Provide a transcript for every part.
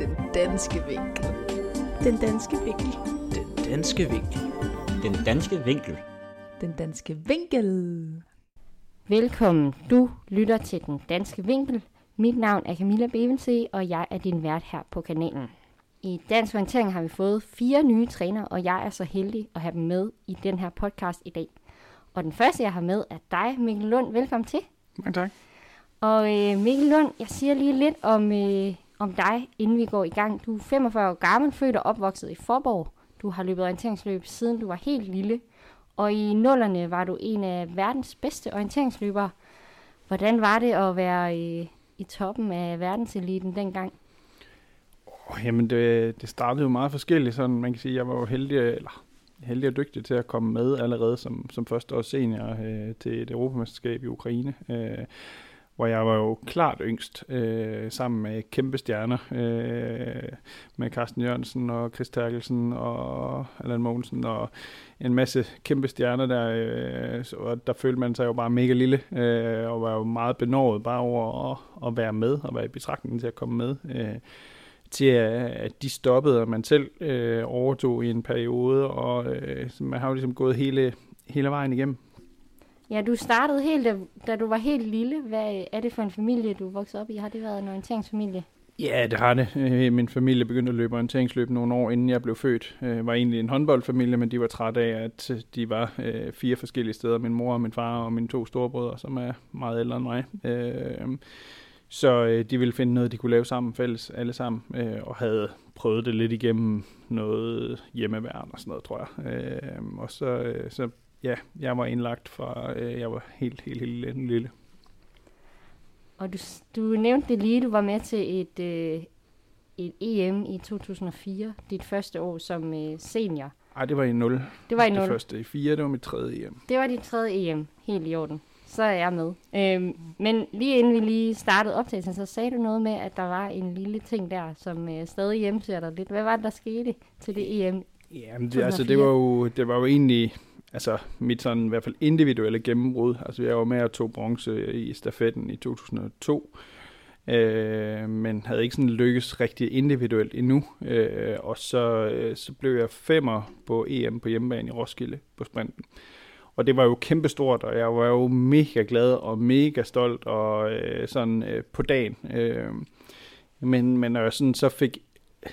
Den danske vinkel. Den danske vinkel. Den danske vinkel. Den danske vinkel. Den danske vinkel. Velkommen. Du lytter til Den Danske Vinkel. Mit navn er Camilla Bevensee, og jeg er din vært her på kanalen. I Dansk Orientering har vi fået fire nye trænere, og jeg er så heldig at have dem med i den her podcast i dag. Og den første, jeg har med, er dig, Mikkel Lund. Velkommen til. Mange tak. Og øh, Mikkel Lund, jeg siger lige lidt om, øh, om dig, inden vi går i gang. Du er 45 år gammel, født og opvokset i Forborg. Du har løbet orienteringsløb siden du var helt lille. Og i nullerne var du en af verdens bedste orienteringsløbere. Hvordan var det at være i, i toppen af verdenseliten dengang? Oh, jamen, det, det startede jo meget forskelligt. Sådan, man kan sige, jeg var jo heldig, eller heldig og dygtig til at komme med allerede som, som første års senior øh, til et europamesterskab i Ukraine. Øh, hvor jeg var jo klart yngst, øh, sammen med kæmpe stjerner, øh, med Carsten Jørgensen og Chris Terkelsen og Allan Mogensen og en masse kæmpe stjerner der, øh, og der følte man sig jo bare mega lille, øh, og var jo meget benådet bare over at, at være med, og være i betragtning til at komme med. Øh, til at de stoppede, og man selv øh, overtog i en periode, og øh, man har jo ligesom gået hele, hele vejen igennem. Ja, du startede helt, da, da du var helt lille. Hvad er det for en familie, du voksede op i? Har det været en orienteringsfamilie? Ja, det har det. Øh, min familie begyndte at løbe orienteringsløb nogle år, inden jeg blev født. Jeg var egentlig en håndboldfamilie, men de var trætte af, at øh, de var fire forskellige steder. Min mor, min far og mine to storebrødre, som er meget ældre end mig. Så de ville finde noget, de kunne lave sammen fælles, alle sammen, og havde prøvet det lidt igennem noget hjemmeværn og sådan noget, tror jeg. Og så, så ja, jeg var indlagt fra, øh, jeg var helt, helt, helt lille. lille. Og du, du nævnte det lige, du var med til et, øh, et EM i 2004, dit første år som øh, senior. Nej, det var i 0. Det var i 0. Det første i 4, det var mit tredje EM. Det var dit tredje EM, helt i orden. Så er jeg med. Øhm, men lige inden vi lige startede optagelsen, så sagde du noget med, at der var en lille ting der, som øh, stadig hjemsætter dig lidt. Hvad var det, der skete til det EM? Jamen, det, altså, det var jo, det var jo egentlig altså mit sådan i hvert fald individuelle gennembrud. Altså jeg var med og tog bronze i stafetten i 2002, øh, men havde ikke sådan lykkes rigtig individuelt endnu. Øh, og så, øh, så blev jeg femmer på EM på hjemmebane i Roskilde på sprinten. Og det var jo kæmpestort, og jeg var jo mega glad og mega stolt og øh, sådan øh, på dagen. Øh, men, men når jeg sådan så fik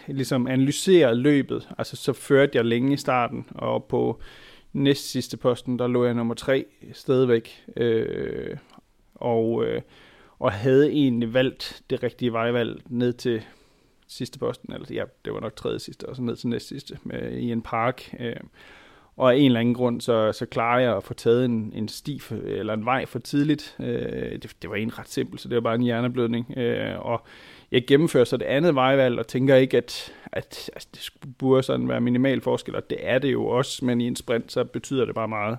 ligesom analyseret løbet, altså så førte jeg længe i starten, og på næst sidste posten, der lå jeg nummer tre stadigvæk. Øh, og, øh, og havde egentlig valgt det rigtige vejvalg ned til sidste posten, eller ja, det var nok tredje sidste, og så ned til næst sidste, med, i en park. Øh, og af en eller anden grund, så, så klarer jeg at få taget en, en sti for, eller en vej for tidligt. Øh, det, det var egentlig ret simpelt, så det var bare en hjerneblødning. Øh, og jeg gennemfører så det andet vejvalg, og tænker ikke, at, at altså, det burde sådan være minimal forskel, og det er det jo også, men i en sprint, så betyder det bare meget.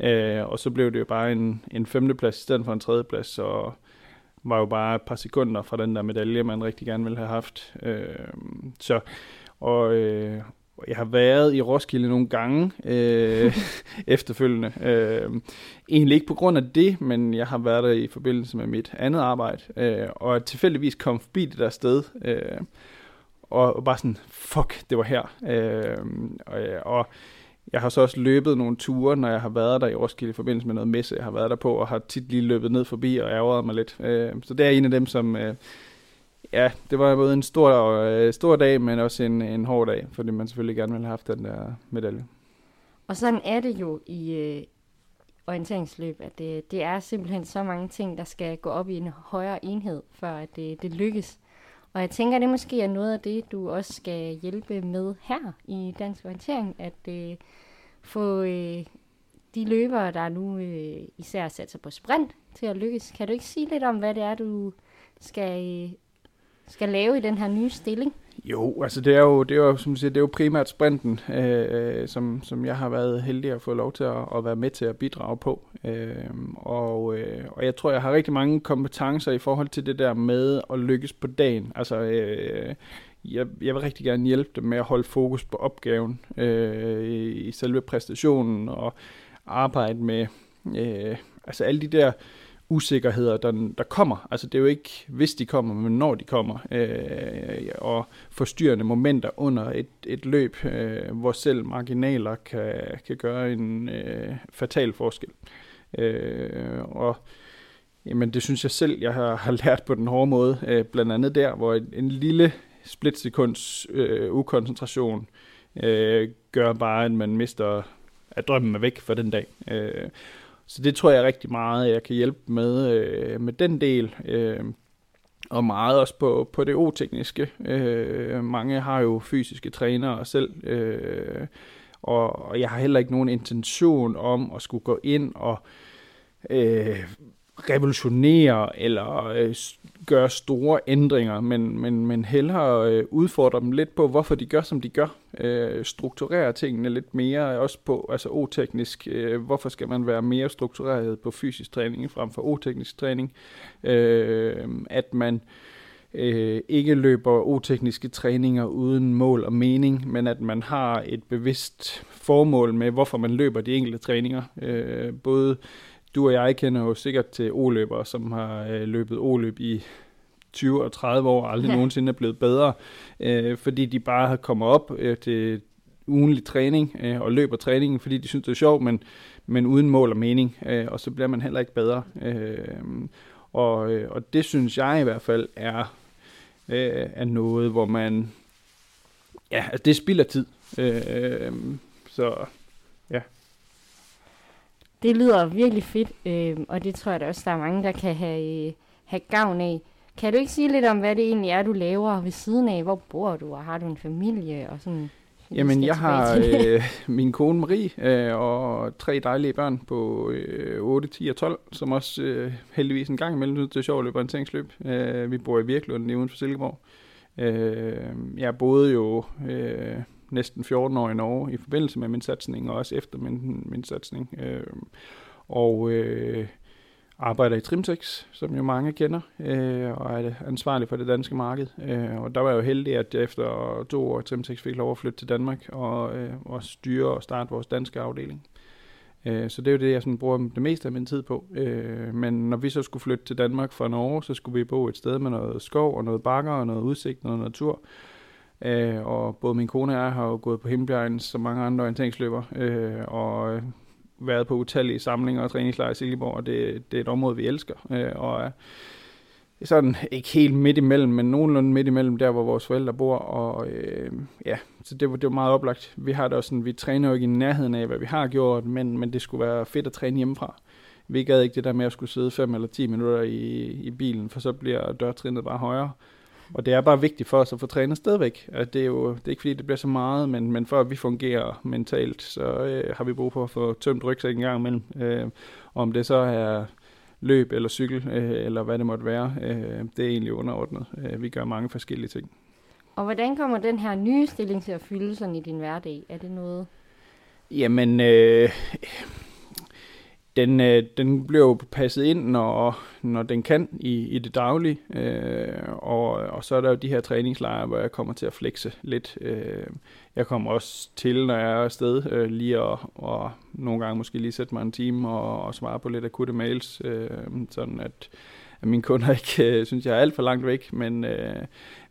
Øh, og så blev det jo bare en, en femteplads i stedet for en tredjeplads, og var jo bare et par sekunder fra den der medalje, man rigtig gerne ville have haft. Øh, så, og, øh, jeg har været i Roskilde nogle gange øh, efterfølgende. Øh, egentlig ikke på grund af det, men jeg har været der i forbindelse med mit andet arbejde, øh, og tilfældigvis kom forbi det der sted, øh, og, og bare sådan, fuck, det var her. Øh, og, øh, og jeg har så også løbet nogle ture, når jeg har været der i Roskilde i forbindelse med noget messe, jeg har været der på, og har tit lige løbet ned forbi og ærgeret mig lidt. Øh, så det er en af dem, som... Øh, ja, det var både en stor, øh, stor dag, men også en, en hård dag, fordi man selvfølgelig gerne ville have haft den der medalje. Og sådan er det jo i øh, orienteringsløb, at det, det er simpelthen så mange ting, der skal gå op i en højere enhed, før at det, det lykkes. Og jeg tænker, at det måske er noget af det, du også skal hjælpe med her i Dansk Orientering, at øh, få øh, de løbere, der nu øh, især sig på sprint, til at lykkes. Kan du ikke sige lidt om, hvad det er, du skal øh, skal lave i den her nye stilling? Jo, altså det er jo, det er jo, som siger, det er jo primært sprinten, øh, øh, som, som jeg har været heldig at få lov til at, at være med til at bidrage på. Øh, og, øh, og jeg tror, jeg har rigtig mange kompetencer i forhold til det der med at lykkes på dagen. Altså, øh, jeg, jeg vil rigtig gerne hjælpe dem med at holde fokus på opgaven øh, i, i selve præstationen og arbejde med øh, altså alle de der usikkerheder, der, der kommer. Altså det er jo ikke, hvis de kommer, men når de kommer. Øh, og forstyrrende momenter under et, et løb, øh, hvor selv marginaler kan, kan gøre en øh, fatal forskel. Øh, og jamen, det synes jeg selv, jeg har, har lært på den hårde måde. Øh, blandt andet der, hvor en, en lille splitsekunds øh, ukoncentration øh, gør bare, at man mister, at drømmen er væk for den dag. Øh, så det tror jeg rigtig meget, jeg kan hjælpe med, øh, med den del. Øh, og meget også på, på det otekniske. Øh, mange har jo fysiske trænere selv, øh, og, og jeg har heller ikke nogen intention om at skulle gå ind og øh, revolutionere eller øh, gøre store ændringer, men, men, men hellere øh, udfordre dem lidt på, hvorfor de gør, som de gør. Øh, strukturere tingene lidt mere, også på altså o-teknisk. Øh, hvorfor skal man være mere struktureret på fysisk træning frem for o-teknisk træning? Øh, at man øh, ikke løber o-tekniske træninger uden mål og mening, men at man har et bevidst formål med, hvorfor man løber de enkelte træninger. Øh, både du og jeg kender jo sikkert til o-løbere, som har øh, løbet o-løb i 20 og 30 år, og aldrig ja. nogensinde er blevet bedre, øh, fordi de bare har kommet op øh, til ugenlig træning øh, og løber træningen, fordi de synes, det er sjovt, men, men uden mål og mening, øh, og så bliver man heller ikke bedre. Øh, og, øh, og det synes jeg i hvert fald er, øh, er noget, hvor man, ja, altså det spilder tid. Øh, så ja. Det lyder virkelig fedt, øh, og det tror jeg da også, der er mange, der kan have, øh, have gavn af. Kan du ikke sige lidt om, hvad det egentlig er, du laver ved siden af? Hvor bor du, og har du en familie? Og sådan, Jamen, jeg har øh, min kone Marie øh, og tre dejlige børn på øh, 8, 10 og 12, som også øh, heldigvis en gang imellem til sjov løber orienteringsløb. Øh, vi bor i Virkelund, uden for Silkeborg. Øh, jeg boede jo øh, næsten 14 år i Norge i forbindelse med min satsning, og også efter min, min satsning. Øh, og øh, arbejder i Trimtex, som jo mange kender, øh, og er ansvarlig for det danske marked. Øh, og der var jeg jo heldig, at jeg efter to år i Trimtex fik lov at flytte til Danmark og, øh, og styre og starte vores danske afdeling. Øh, så det er jo det, jeg sådan bruger det meste af min tid på. Øh, men når vi så skulle flytte til Danmark fra Norge, så skulle vi bo et sted med noget skov og noget bakker og noget udsigt, noget natur. Øh, og både min kone og jeg har jo gået på Himmelbjergen, som mange andre orienteringsløber, øh, og øh, været på utallige samlinger og træningslejre i Silkeborg, og det, det er et område, vi elsker. Øh, og øh, er sådan ikke helt midt imellem, men nogenlunde midt imellem der, hvor vores forældre bor. Og øh, ja, så det var, det var meget oplagt. Vi har det også sådan, vi træner jo ikke i nærheden af, hvad vi har gjort, men, men det skulle være fedt at træne hjemmefra. Vi gad ikke det der med at skulle sidde 5 eller 10 minutter i, i bilen, for så bliver dørtrinnet bare højere. Og det er bare vigtigt for os at få trænet stadigvæk. At det er jo det er ikke fordi, det bliver så meget, men, men for at vi fungerer mentalt, så øh, har vi brug for at få tømt rygsækken en gang imellem. Øh, om det så er løb eller cykel, øh, eller hvad det måtte være, øh, det er egentlig underordnet. Øh, vi gør mange forskellige ting. Og hvordan kommer den her nye stilling til at fylde sådan i din hverdag? Er det noget? Jamen, øh, den, øh, den bliver jo passet ind, når, når den kan i, i det daglige. Øh, og, og så er der jo de her træningslejre, hvor jeg kommer til at flexe lidt. Øh, jeg kommer også til, når jeg er afsted, øh, lige at og nogle gange måske lige sætte mig en time og, og svare på lidt akutte mails, øh, sådan at, at mine kunder ikke øh, synes, jeg er alt for langt væk, men, øh,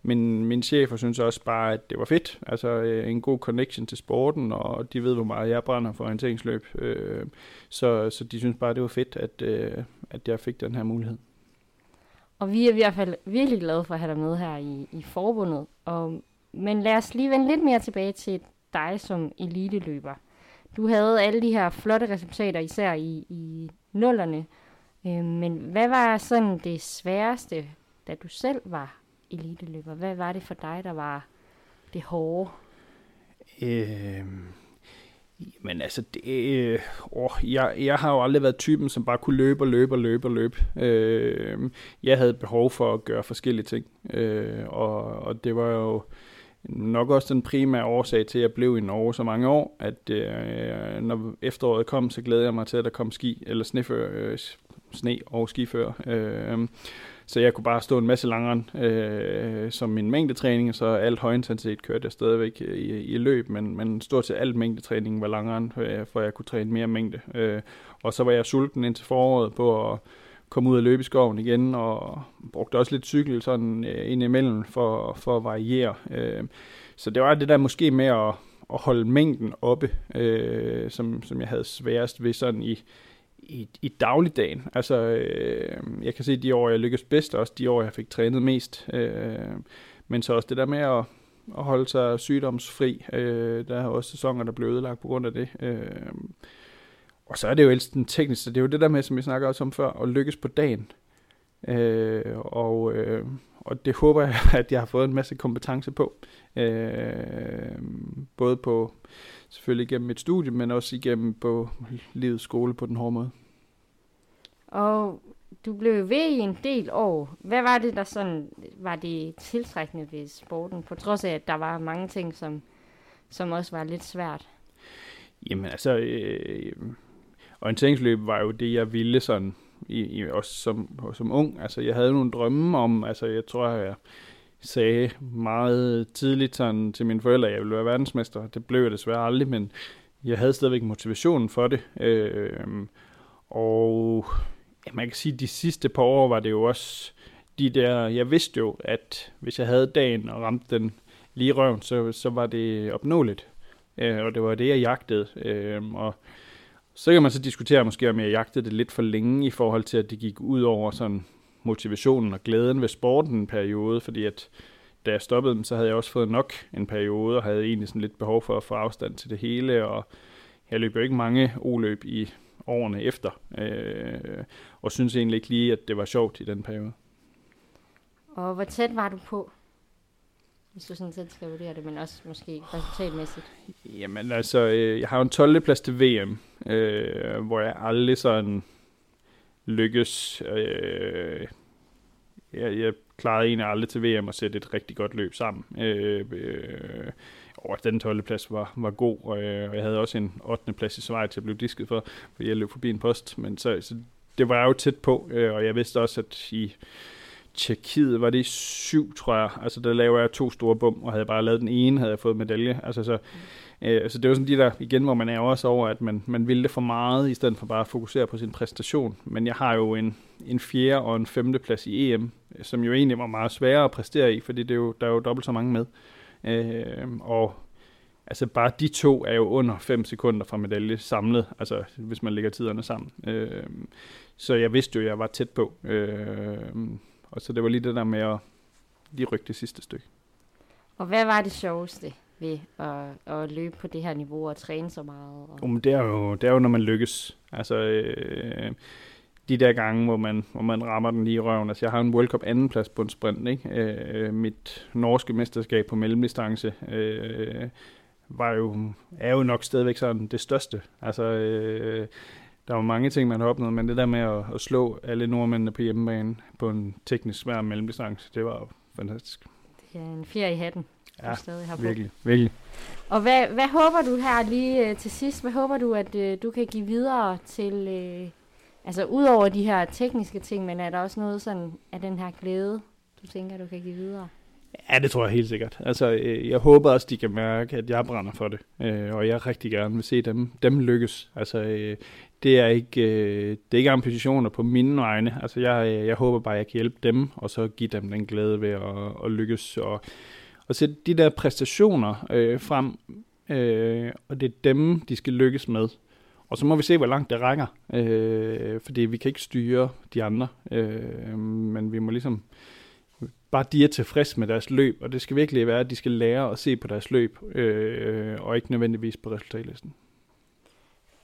men min chef synes også bare, at det var fedt. Altså øh, en god connection til sporten, og de ved, hvor meget jeg brænder for orienteringsløb. Øh, så, så de synes bare, det var fedt, at, øh, at jeg fik den her mulighed. Og vi er i hvert fald virkelig glade for at have dig med her i, i forbundet. Og, men lad os lige vende lidt mere tilbage til dig som eliteløber. Du havde alle de her flotte resultater, især i, i nullerne. Øh, men hvad var sådan det sværeste, da du selv var eliteløber? Hvad var det for dig, der var det hårde? Øh, men altså, det, øh, åh, jeg, jeg har jo aldrig været typen, som bare kunne løbe og løbe og løbe og løbe. Øh, jeg havde behov for at gøre forskellige ting, øh, og, og det var jo nok også den primære årsag til, at jeg blev i Norge så mange år, at øh, når efteråret kom, så glæder jeg mig til, at der kom ski, eller snefør, øh, sne og skifører. Øh, så jeg kunne bare stå en masse langere øh, som min mængdetræning, og så alt højintensitet kørte jeg stadigvæk øh, i, i løb, men, men stort set alt mængdetræning var langere, øh, for jeg kunne træne mere mængde. Øh, og så var jeg sulten indtil foråret på at komme ud og løbe i skoven igen, og brugte også lidt cykel sådan øh, ind imellem for, for at variere. Øh, så det var det der måske med at, at holde mængden oppe, øh, som, som jeg havde sværest ved sådan i, i, i dagligdagen. Altså, øh, jeg kan se de år, jeg lykkedes bedst, også de år, jeg fik trænet mest. Øh, men så også det der med at, at holde sig sygdomsfri. Øh, der er også sæsoner, der blev ødelagt på grund af det. Øh, og så er det jo ellers den tekniske, det er jo det der med, som vi snakker også om før, at lykkes på dagen. Øh, og, øh, og det håber jeg, at jeg har fået en masse kompetence på. Øh, både på selvfølgelig igennem mit studie, men også igennem på livets skole på den hårde måde. Og du blev ved i en del år. Hvad var det, der sådan var det tiltrækkende ved sporten, på trods af, at der var mange ting, som, som også var lidt svært? Jamen altså, øh, orienteringsløb var jo det, jeg ville sådan, i, i, også som, som ung. Altså, jeg havde nogle drømme om, altså, jeg tror, jeg sagde meget tidligt sådan, til mine forældre, at jeg ville være verdensmester. Det blev jeg desværre aldrig, men jeg havde stadigvæk motivationen for det. Øh, og ja, man kan sige, at de sidste par år var det jo også de der, jeg vidste jo, at hvis jeg havde dagen og ramte den lige røven, så, så var det opnåeligt. Øh, og det var det, jeg jagtede. Øh, og så kan man så diskutere måske, om jeg jagtede det lidt for længe i forhold til, at det gik ud over sådan motivationen og glæden ved sporten en periode, fordi at da jeg stoppede dem, så havde jeg også fået nok en periode, og havde egentlig sådan lidt behov for at få afstand til det hele, og jeg løb jo ikke mange oløb i årene efter, øh, og synes egentlig ikke lige, at det var sjovt i den periode. Og hvor tæt var du på? Hvis du sådan selv skal vurdere det, men også måske resultatmæssigt. Jamen altså, øh, jeg har jo en 12. plads til VM, øh, hvor jeg aldrig sådan lykkes. Øh, jeg, jeg klarede egentlig aldrig til VM at sætte et rigtig godt løb sammen. Øh, øh, og den 12. plads var, var god, og, øh, og jeg havde også en 8. plads i Schweiz, jeg blev disket for, fordi jeg løb forbi en post. Men så, så det var jeg jo tæt på, øh, og jeg vidste også, at i Tjekkiet var det syv, tror jeg. Altså, der lavede jeg to store bum, og havde jeg bare lavet den ene, havde jeg fået medalje. Altså, så, øh, så det var sådan de der, igen, hvor man er også over, at man, man ville det for meget, i stedet for bare at fokusere på sin præstation. Men jeg har jo en, en fjerde og en femte plads i EM, som jo egentlig var meget sværere at præstere i, fordi det er jo, der er jo dobbelt så mange med. Øh, og altså bare de to er jo under 5 sekunder fra medalje samlet, altså hvis man lægger tiderne sammen. Øh, så jeg vidste jo, at jeg var tæt på. Øh, og så det var lige det der med at lige rykke det sidste stykke. Og hvad var det sjoveste ved at, at løbe på det her niveau og træne så meget? Og... Um, det, er jo, det er jo, når man lykkes. Altså, øh, de der gange, hvor man, hvor man rammer den lige i røven. Altså, jeg har en World Cup andenplads på en sprint. Ikke? Øh, øh, mit norske mesterskab på mellemdistance øh, var jo, er jo nok stadigvæk sådan det største. Altså, øh, der var mange ting, man har opnået, men det der med at, at slå alle nordmændene på hjemmebane på en teknisk svær mellemdistance, det var fantastisk. Er en fjer i hatten, ja, du stadig har på. virkelig, virkelig. Og hvad, hvad håber du her lige uh, til sidst? Hvad håber du, at uh, du kan give videre til, uh, altså udover de her tekniske ting, men er der også noget sådan af den her glæde, du tænker, du kan give videre? Ja, det tror jeg helt sikkert. Altså, jeg håber også, de kan mærke, at jeg brænder for det, og jeg rigtig gerne vil se dem, dem lykkes. Altså, det er ikke, øh, det er ikke ambitioner på mine vegne. Altså jeg, øh, jeg håber bare, at jeg kan hjælpe dem, og så give dem den glæde ved at, at lykkes. Og, og sætte de der præstationer øh, frem, øh, og det er dem, de skal lykkes med. Og så må vi se, hvor langt det rækker, øh, fordi vi kan ikke styre de andre, øh, men vi må ligesom bare de er tilfreds med deres løb, og det skal virkelig være, at de skal lære at se på deres løb, øh, og ikke nødvendigvis på resultatlisten.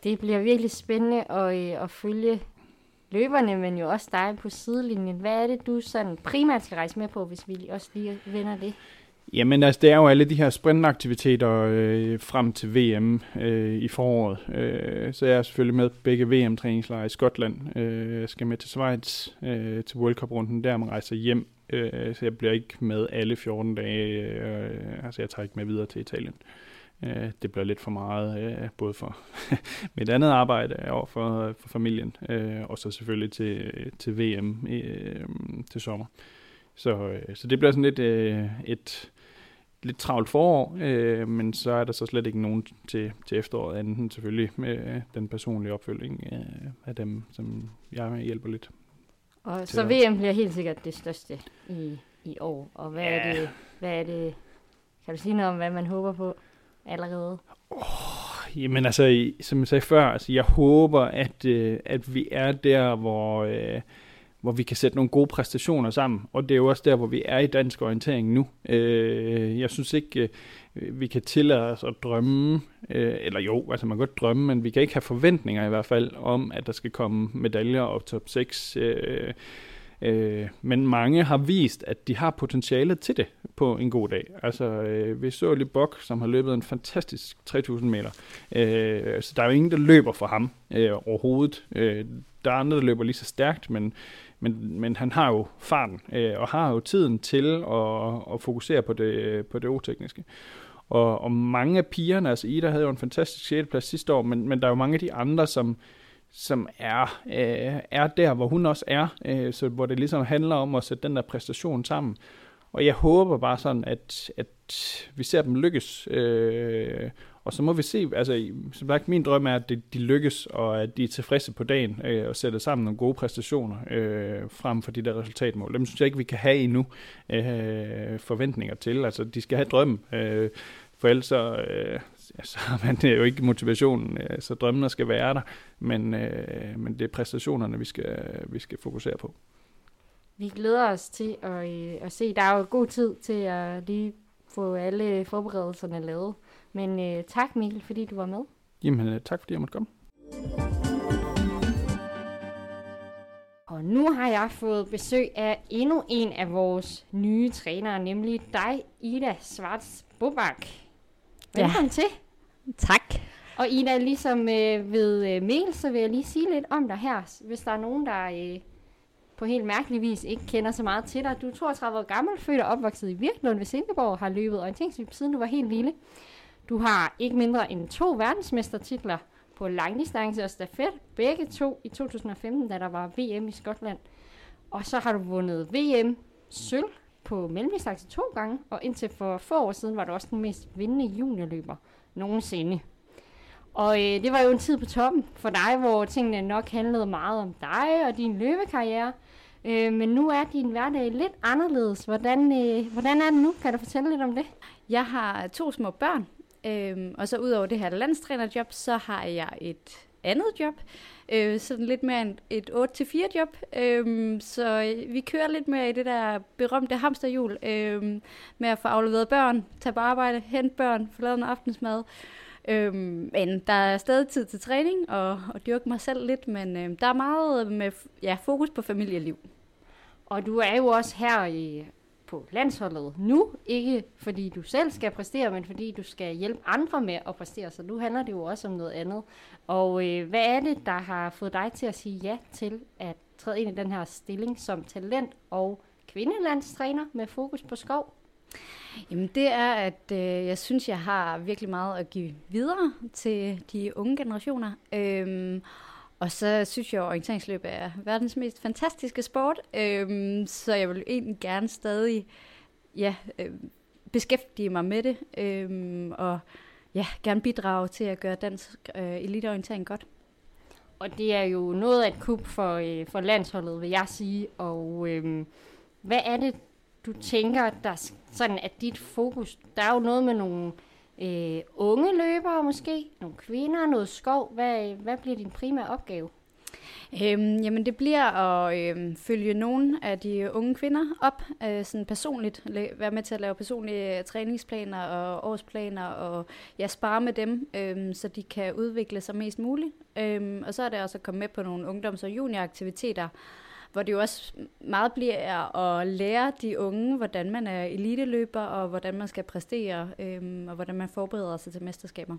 Det bliver virkelig spændende at, øh, at følge løberne, men jo også dig på sidelinjen. Hvad er det, du sådan primært skal rejse med på, hvis vi også lige vender det? Jamen altså, det er jo alle de her sprintaktiviteter øh, frem til VM øh, i foråret. Øh, så jeg er selvfølgelig med begge VM-træningslejre i Skotland. Øh, jeg skal med til Schweiz øh, til World Cup-runden der, man rejser hjem. Øh, så jeg bliver ikke med alle 14 dage. Øh, altså, jeg tager ikke med videre til Italien. Øh, Øh, det bliver lidt for meget, øh, både for mit andet arbejde og for, for familien, øh, og så selvfølgelig til, til VM øh, til sommer. Så, øh, så det bliver sådan lidt øh, et lidt travlt forår, øh, men så er der så slet ikke nogen til, til efteråret, anden selvfølgelig med den personlige opfølging øh, af dem, som jeg hjælper lidt. Og så at- VM bliver helt sikkert det største i, i år. Og hvad, er Ja. det, hvad er det, kan du sige noget om, hvad man håber på allerede? Jamen altså, som jeg sagde før, altså, jeg håber, at, øh, at vi er der, hvor, øh, hvor vi kan sætte nogle gode præstationer sammen. Og det er jo også der, hvor vi er i dansk orientering nu. Øh, jeg synes ikke, øh, vi kan tillade os at drømme, øh, eller jo, altså man kan godt drømme, men vi kan ikke have forventninger i hvert fald om, at der skal komme medaljer op top 6. Øh, Øh, men mange har vist, at de har potentiale til det på en god dag. Altså, øh, vi så lige Bok, som har løbet en fantastisk 3000 meter. Øh, så der er jo ingen, der løber for ham øh, overhovedet. Øh, der er andre, der løber lige så stærkt, men, men, men han har jo farten, øh, og har jo tiden til at, at fokusere på det, på det otekniske. Og, og mange af pigerne, altså Ida havde jo en fantastisk 6. plads sidste år, men, men der er jo mange af de andre, som, som er, øh, er der, hvor hun også er, øh, så hvor det ligesom handler om at sætte den der præstation sammen. Og jeg håber bare sådan, at, at vi ser dem lykkes, øh, og så må vi se, altså som sagt, min drøm er, at de, de lykkes, og at de er tilfredse på dagen, øh, og sætter sammen nogle gode præstationer øh, frem for de der resultatmål. Dem synes jeg ikke, vi kan have endnu øh, forventninger til. Altså, de skal have drømmen, øh, for ellers så, øh, så har man jo ikke motivationen, øh, så drømmene skal være der, men, øh, men det er præstationerne, vi skal, vi skal fokusere på. Vi glæder os til at, øh, at se. Der er jo god tid til at lige få alle forberedelserne lavet. Men øh, tak Mikkel, fordi du var med. Jamen, øh, tak fordi jeg måtte komme. Og nu har jeg fået besøg af endnu en af vores nye trænere, nemlig dig, Ida Svarts Bobak. Velkommen ja. til. Tak. Og Ina, ligesom øh, ved øh, mail, så vil jeg lige sige lidt om dig her. Hvis der er nogen, der øh, på helt mærkelig vis ikke kender så meget til dig. Du er 32 år gammel, født og opvokset i Virkelund ved Silkeborg, har løbet orienteringsløb siden du var helt lille. Du har ikke mindre end to verdensmestertitler på langdistance og stafet, begge to i 2015, da der var VM i Skotland. Og så har du vundet VM sølv på mellemdistance to gange, og indtil for få år siden var du også den mest vindende juniorløber nogensinde. Og øh, det var jo en tid på toppen for dig, hvor tingene nok handlede meget om dig og din løbekarriere. Øh, men nu er din hverdag lidt anderledes. Hvordan, øh, hvordan er det nu? Kan du fortælle lidt om det? Jeg har to små børn, øh, og så ud over det her landstrænerjob, så har jeg et andet job. Øh, sådan lidt mere en, et 8-4 job. Øhm, øh, så vi kører lidt mere i det der berømte hamsterhjul øh, med at få afleveret børn, tage på arbejde, hente børn, få lavet en aftensmad. Øhm, men der er stadig tid til træning og, og dyrke mig selv lidt, men øhm, der er meget med ja, fokus på familieliv. Og du er jo også her i, på landsholdet nu, ikke fordi du selv skal præstere, men fordi du skal hjælpe andre med at præstere, så nu handler det jo også om noget andet. Og øh, hvad er det, der har fået dig til at sige ja til at træde ind i den her stilling som talent- og kvindelandstræner med fokus på skov? Jamen det er, at øh, jeg synes, jeg har virkelig meget at give videre til de unge generationer. Øhm, og så synes jeg, at orienteringsløb er verdens mest fantastiske sport. Øhm, så jeg vil egentlig gerne stadig ja, øh, beskæftige mig med det. Øhm, og ja, gerne bidrage til at gøre dansk øh, eliteorientering godt. Og det er jo noget af et kub for, øh, for landsholdet, vil jeg sige. Og øh, hvad er det, du tænker, der sådan at dit fokus, der er jo noget med nogle øh, unge løbere måske, nogle kvinder, noget skov. Hvad, hvad bliver din primære opgave? Øhm, jamen det bliver at øhm, følge nogle af de unge kvinder op, øh, sådan personligt, la- være med til at lave personlige øh, træningsplaner og årsplaner, og ja, spare med dem, øhm, så de kan udvikle sig mest muligt. Øhm, og så er det også at komme med på nogle ungdoms- og junioraktiviteter, hvor det jo også meget bliver at lære de unge, hvordan man er eliteløber, og hvordan man skal præstere, øhm, og hvordan man forbereder sig til mesterskaber.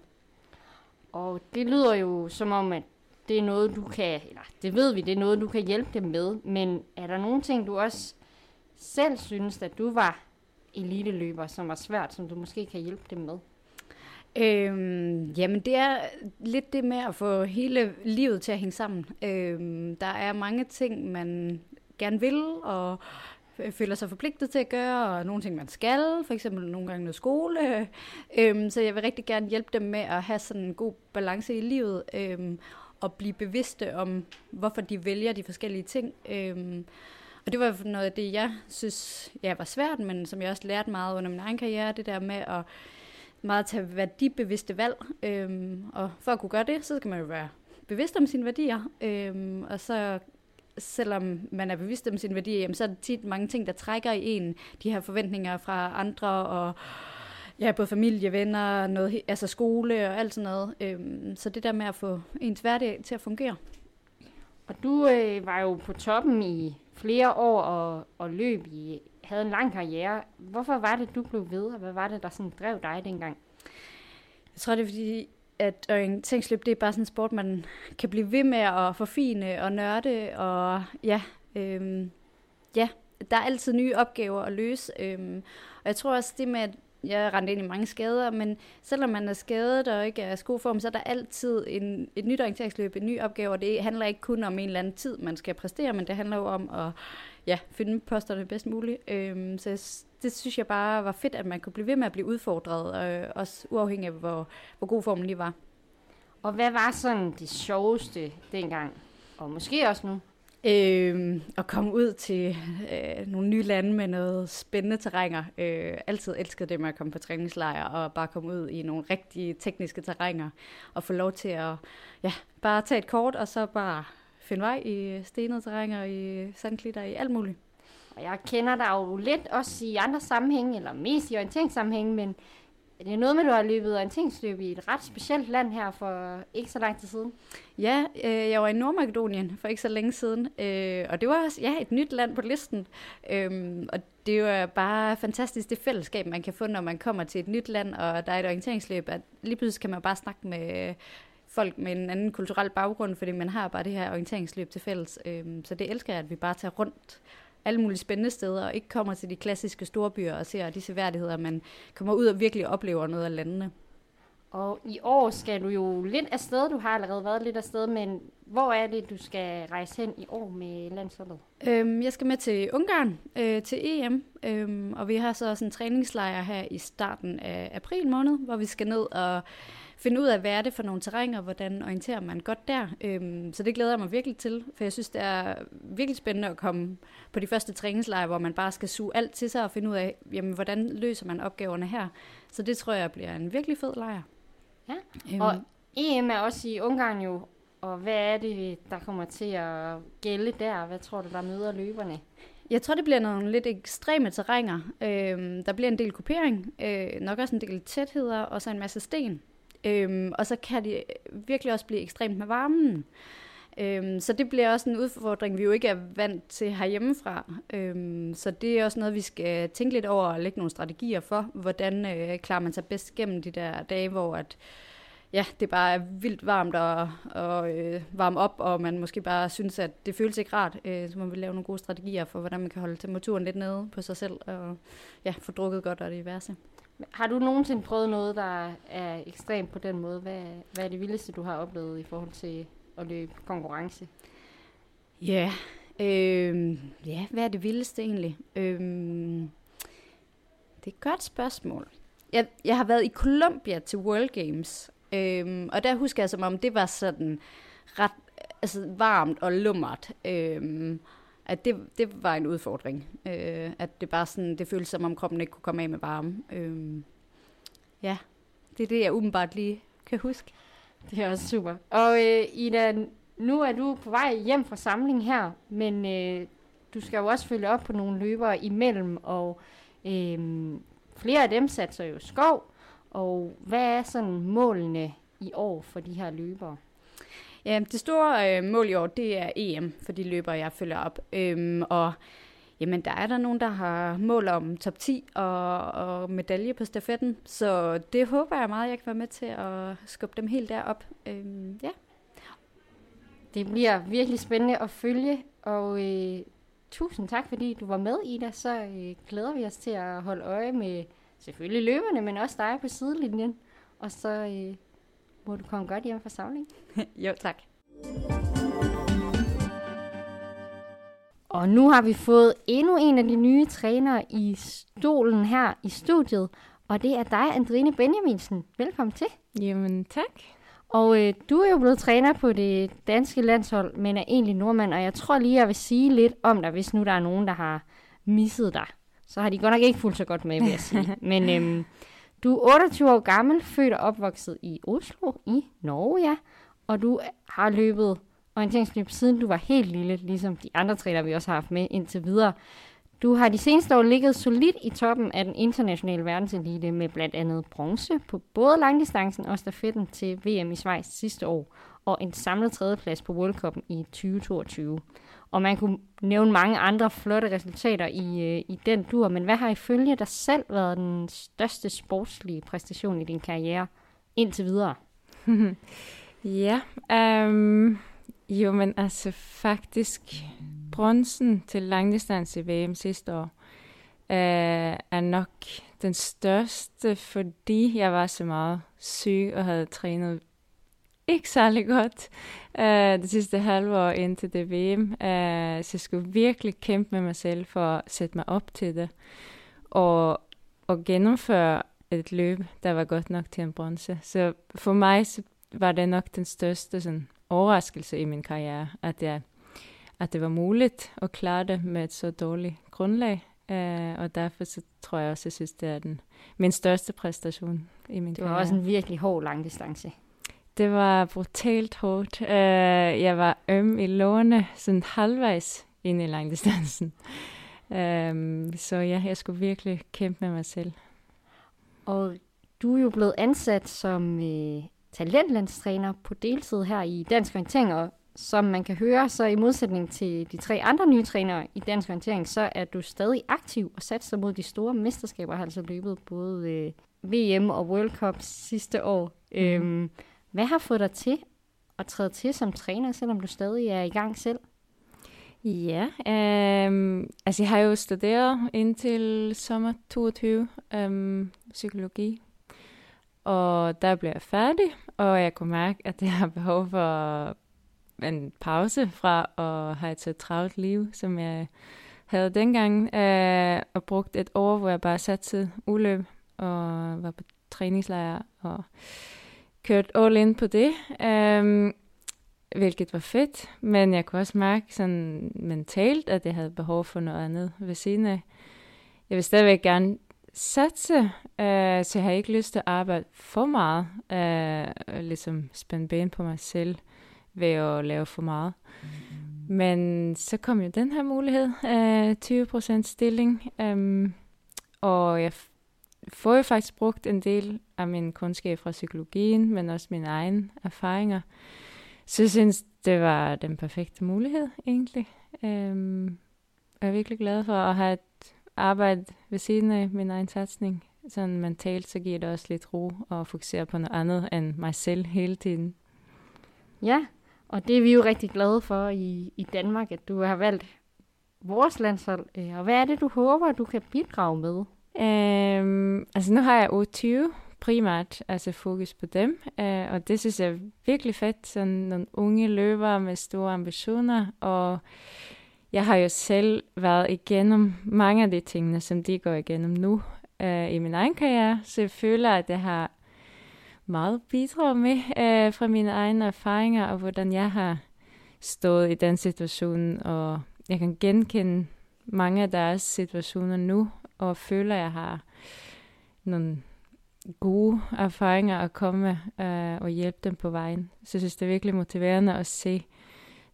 Og det lyder jo som om, at det er noget, du kan, eller det ved vi, det er noget, du kan hjælpe dem med. Men er der nogle ting, du også selv synes, at du var eliteløber, som var svært, som du måske kan hjælpe dem med? Øhm, jamen det er lidt det med at få hele livet til at hænge sammen. Øhm, der er mange ting, man gerne vil, og føler sig forpligtet til at gøre, og nogle ting, man skal, for eksempel nogle gange noget skole. Øhm, så jeg vil rigtig gerne hjælpe dem med at have sådan en god balance i livet. Øhm, at blive bevidste om, hvorfor de vælger de forskellige ting. Øhm, og det var noget af det, jeg synes ja, var svært, men som jeg også lærte meget under min egen karriere, det der med at meget tage værdibevidste valg. Øhm, og for at kunne gøre det, så skal man jo være bevidst om sine værdier. Øhm, og så selvom man er bevidst om sine værdier, jamen, så er der tit mange ting, der trækker i en. De her forventninger fra andre, og ja, både familie, venner, noget, altså skole og alt sådan noget. Øhm, så det der med at få ens hverdag til at fungere. Og du øh, var jo på toppen i flere år og, og løb i, havde en lang karriere. Hvorfor var det, du blev ved, og hvad var det, der sådan drev dig dengang? Jeg tror, det er fordi, at orienteringsløb, det er bare sådan en sport, man kan blive ved med at forfine og nørde, og ja, øhm, ja, der er altid nye opgaver at løse. Øhm, og jeg tror også, det med, at jeg rendte ind i mange skader, men selvom man er skadet og ikke er i god form, så er der altid en, et nyt orienteringsløb, en ny opgave, og det handler ikke kun om en eller anden tid, man skal præstere, men det handler jo om at ja, finde posterne bedst muligt. Øhm, så det synes jeg bare var fedt, at man kunne blive ved med at blive udfordret, øh, også uafhængig af, hvor, hvor god formen lige var. Og hvad var sådan det sjoveste dengang, og måske også nu? Øh, at komme ud til øh, nogle nye lande med noget spændende terrænger. Øh, altid elsket det med at komme på træningslejr og bare komme ud i nogle rigtig tekniske terrænger og få lov til at ja, bare tage et kort og så bare finde vej i stenede terrænger, i sandklitter, i alt muligt. Og jeg kender dig jo lidt også i andre sammenhænge, eller mest i orienteringssammenhænge, men det er noget med, at du har løbet orienteringsløb i et ret specielt land her for ikke så lang tid siden. Ja, øh, jeg var i Nordmakedonien for ikke så længe siden, øh, og det var også ja, et nyt land på listen. Øh, og det er jo bare fantastisk det fællesskab, man kan få, når man kommer til et nyt land, og der er et orienteringsløb, at lige pludselig kan man bare snakke med folk med en anden kulturel baggrund, fordi man har bare det her orienteringsløb til fælles. Øh, så det elsker jeg, at vi bare tager rundt alle mulige spændende steder, og ikke kommer til de klassiske store byer og ser de seværdigheder, men kommer ud og virkelig oplever noget af landene. Og i år skal du jo lidt afsted. Du har allerede været lidt afsted, men hvor er det, du skal rejse hen i år med landsholdet? Øhm, jeg skal med til Ungarn øh, til EM, øhm, og vi har så også en træningslejr her i starten af april måned, hvor vi skal ned og finde ud af, hvad er det for nogle terrænger, hvordan orienterer man godt der. Øhm, så det glæder jeg mig virkelig til, for jeg synes, det er virkelig spændende at komme på de første træningslejre, hvor man bare skal suge alt til sig og finde ud af, jamen, hvordan løser man opgaverne her. Så det tror jeg bliver en virkelig fed lejr. Ja, øhm. og EM er også i Ungarn jo, og hvad er det, der kommer til at gælde der? Hvad tror du, der møder løberne? Jeg tror, det bliver nogle lidt ekstreme terrænger. Øhm, der bliver en del kupering, øh, nok også en del tætheder, og så en masse sten. Øhm, og så kan det virkelig også blive ekstremt med varmen. Øhm, så det bliver også en udfordring, vi jo ikke er vant til herhjemmefra. Øhm, så det er også noget, vi skal tænke lidt over og lægge nogle strategier for, hvordan øh, klarer man sig bedst gennem de der dage, hvor at, ja, det bare er vildt varmt og, og øh, varme op, og man måske bare synes, at det føles ikke rart. Øh, så må vi lave nogle gode strategier for, hvordan man kan holde temperaturen lidt nede på sig selv, og ja, få drukket godt og diverse. Har du nogensinde prøvet noget, der er ekstremt på den måde? Hvad, hvad er det vildeste, du har oplevet i forhold til at løbe konkurrence? Ja, øh, ja hvad er det vildeste egentlig? Øh, det er et godt spørgsmål. Jeg, jeg har været i Colombia til World Games, øh, og der husker jeg som om, det var sådan ret altså, varmt og lummert. Øh, at det, det var en udfordring. Øh, at det bare sådan, det føltes som om kroppen ikke kunne komme af med varme. Øh, ja, det er det, jeg umiddelbart lige kan huske. Det er også super. Og øh, Ida, nu er du på vej hjem fra samling her, men øh, du skal jo også følge op på nogle løbere imellem, og øh, flere af dem satser jo skov. Og hvad er sådan målene i år for de her løbere? Ja, det store øh, mål i år, det er EM, for de løber, jeg følger op. Øhm, og jamen, der er der nogen, der har mål om top 10 og, og medalje på stafetten. Så det håber jeg meget, jeg kan være med til at skubbe dem helt derop. Øhm, ja. Det bliver virkelig spændende at følge, og øh, tusind tak, fordi du var med, Ida. Så øh, glæder vi os til at holde øje med selvfølgelig løberne, men også dig på sidelinjen. Og så øh, må du komme godt hjem fra samling. jo, tak. Og nu har vi fået endnu en af de nye trænere i stolen her i studiet, og det er dig, Andrine Benjaminsen. Velkommen til. Jamen, tak. Og øh, du er jo blevet træner på det danske landshold, men er egentlig nordmand, og jeg tror lige, jeg vil sige lidt om dig, hvis nu der er nogen, der har misset dig. Så har de godt nok ikke fuldt så godt med, vil jeg sige. Men øhm, du er 28 år gammel, født og opvokset i Oslo i Norge, ja. Og du har løbet orienteringsløb, siden du var helt lille, ligesom de andre trænere, vi også har haft med indtil videre. Du har de seneste år ligget solidt i toppen af den internationale verdenselite med blandt andet bronze på både langdistancen og stafetten til VM i Schweiz sidste år, og en samlet tredjeplads på World Cup i 2022. Og man kunne nævne mange andre flotte resultater i, øh, i den dur, men hvad har ifølge dig selv været den største sportslige præstation i din karriere indtil videre? ja, um, jo, men altså faktisk bronzen til langdistance VM sidste år uh, er nok den største, fordi jeg var så meget syg og havde trænet ikke særlig godt uh, det sidste halve år indtil det VM. Uh, så jeg skulle virkelig kæmpe med mig selv for at sætte mig op til det. Og, og gennemføre et løb, der var godt nok til en bronze. Så for mig så var det nok den største sådan, overraskelse i min karriere, at, jeg, at det var muligt at klare det med et så dårligt grundlag. Uh, og derfor så tror jeg også, at jeg synes, det er den, min største præstation i min Det var karriere. også en virkelig hård langdistance. Det var brutalt hårdt. Uh, jeg var øm i lårene, sådan halvvejs ind i langdistancen. Um, så ja, jeg skulle virkelig kæmpe med mig selv. Og du er jo blevet ansat som øh, talentlandstræner på deltid her i Dansk Orientering, og som man kan høre, så i modsætning til de tre andre nye trænere i Dansk Orientering, så er du stadig aktiv og satser mod de store mesterskaber, har altså løbet både øh, VM og World Cup sidste år. Mm. Øhm, hvad har fået dig til at træde til som træner, selvom du stadig er i gang selv? Ja, øh, altså jeg har jo studeret indtil sommer 22 øh, psykologi, og der blev jeg færdig, og jeg kunne mærke, at jeg har behov for en pause fra at have et så travlt liv, som jeg havde dengang, øh, og brugt et år, hvor jeg bare satte uløb og var på træningslejr og kørt all in på det. øhm, hvilket var fedt, men jeg kunne også mærke sådan mentalt, at jeg havde behov for noget andet ved siden af. Jeg vil stadigvæk gerne satse, øh, så jeg har ikke lyst til at arbejde for meget, øh, og ligesom spænde ben på mig selv ved at lave for meget. Men så kom jo den her mulighed, øh, 20% stilling, øh, og jeg får jo faktisk brugt en del af min kundskab fra psykologien, men også mine egne erfaringer. Så jeg synes, det var den perfekte mulighed, egentlig. Øhm, jeg er virkelig glad for at have et arbejde ved siden af min egen satsning. Sådan mentalt, så giver det også lidt ro og fokusere på noget andet end mig selv hele tiden. Ja, og det er vi jo rigtig glade for i, i Danmark, at du har valgt vores landshold. Øh, og hvad er det, du håber, du kan bidrage med? Øhm, altså nu har jeg U20 primært, altså fokus på dem, øh, og det synes jeg er virkelig fedt, sådan nogle unge løbere med store ambitioner, og jeg har jo selv været igennem mange af de tingene, som de går igennem nu øh, i min egen karriere, så jeg føler, at jeg har meget bidrag med øh, fra mine egne erfaringer, og hvordan jeg har stået i den situation, og jeg kan genkende mange af deres situationer nu, og føler, at jeg har nogle gode erfaringer at komme med øh, og hjælpe dem på vejen. Så jeg synes, det er virkelig motiverende at se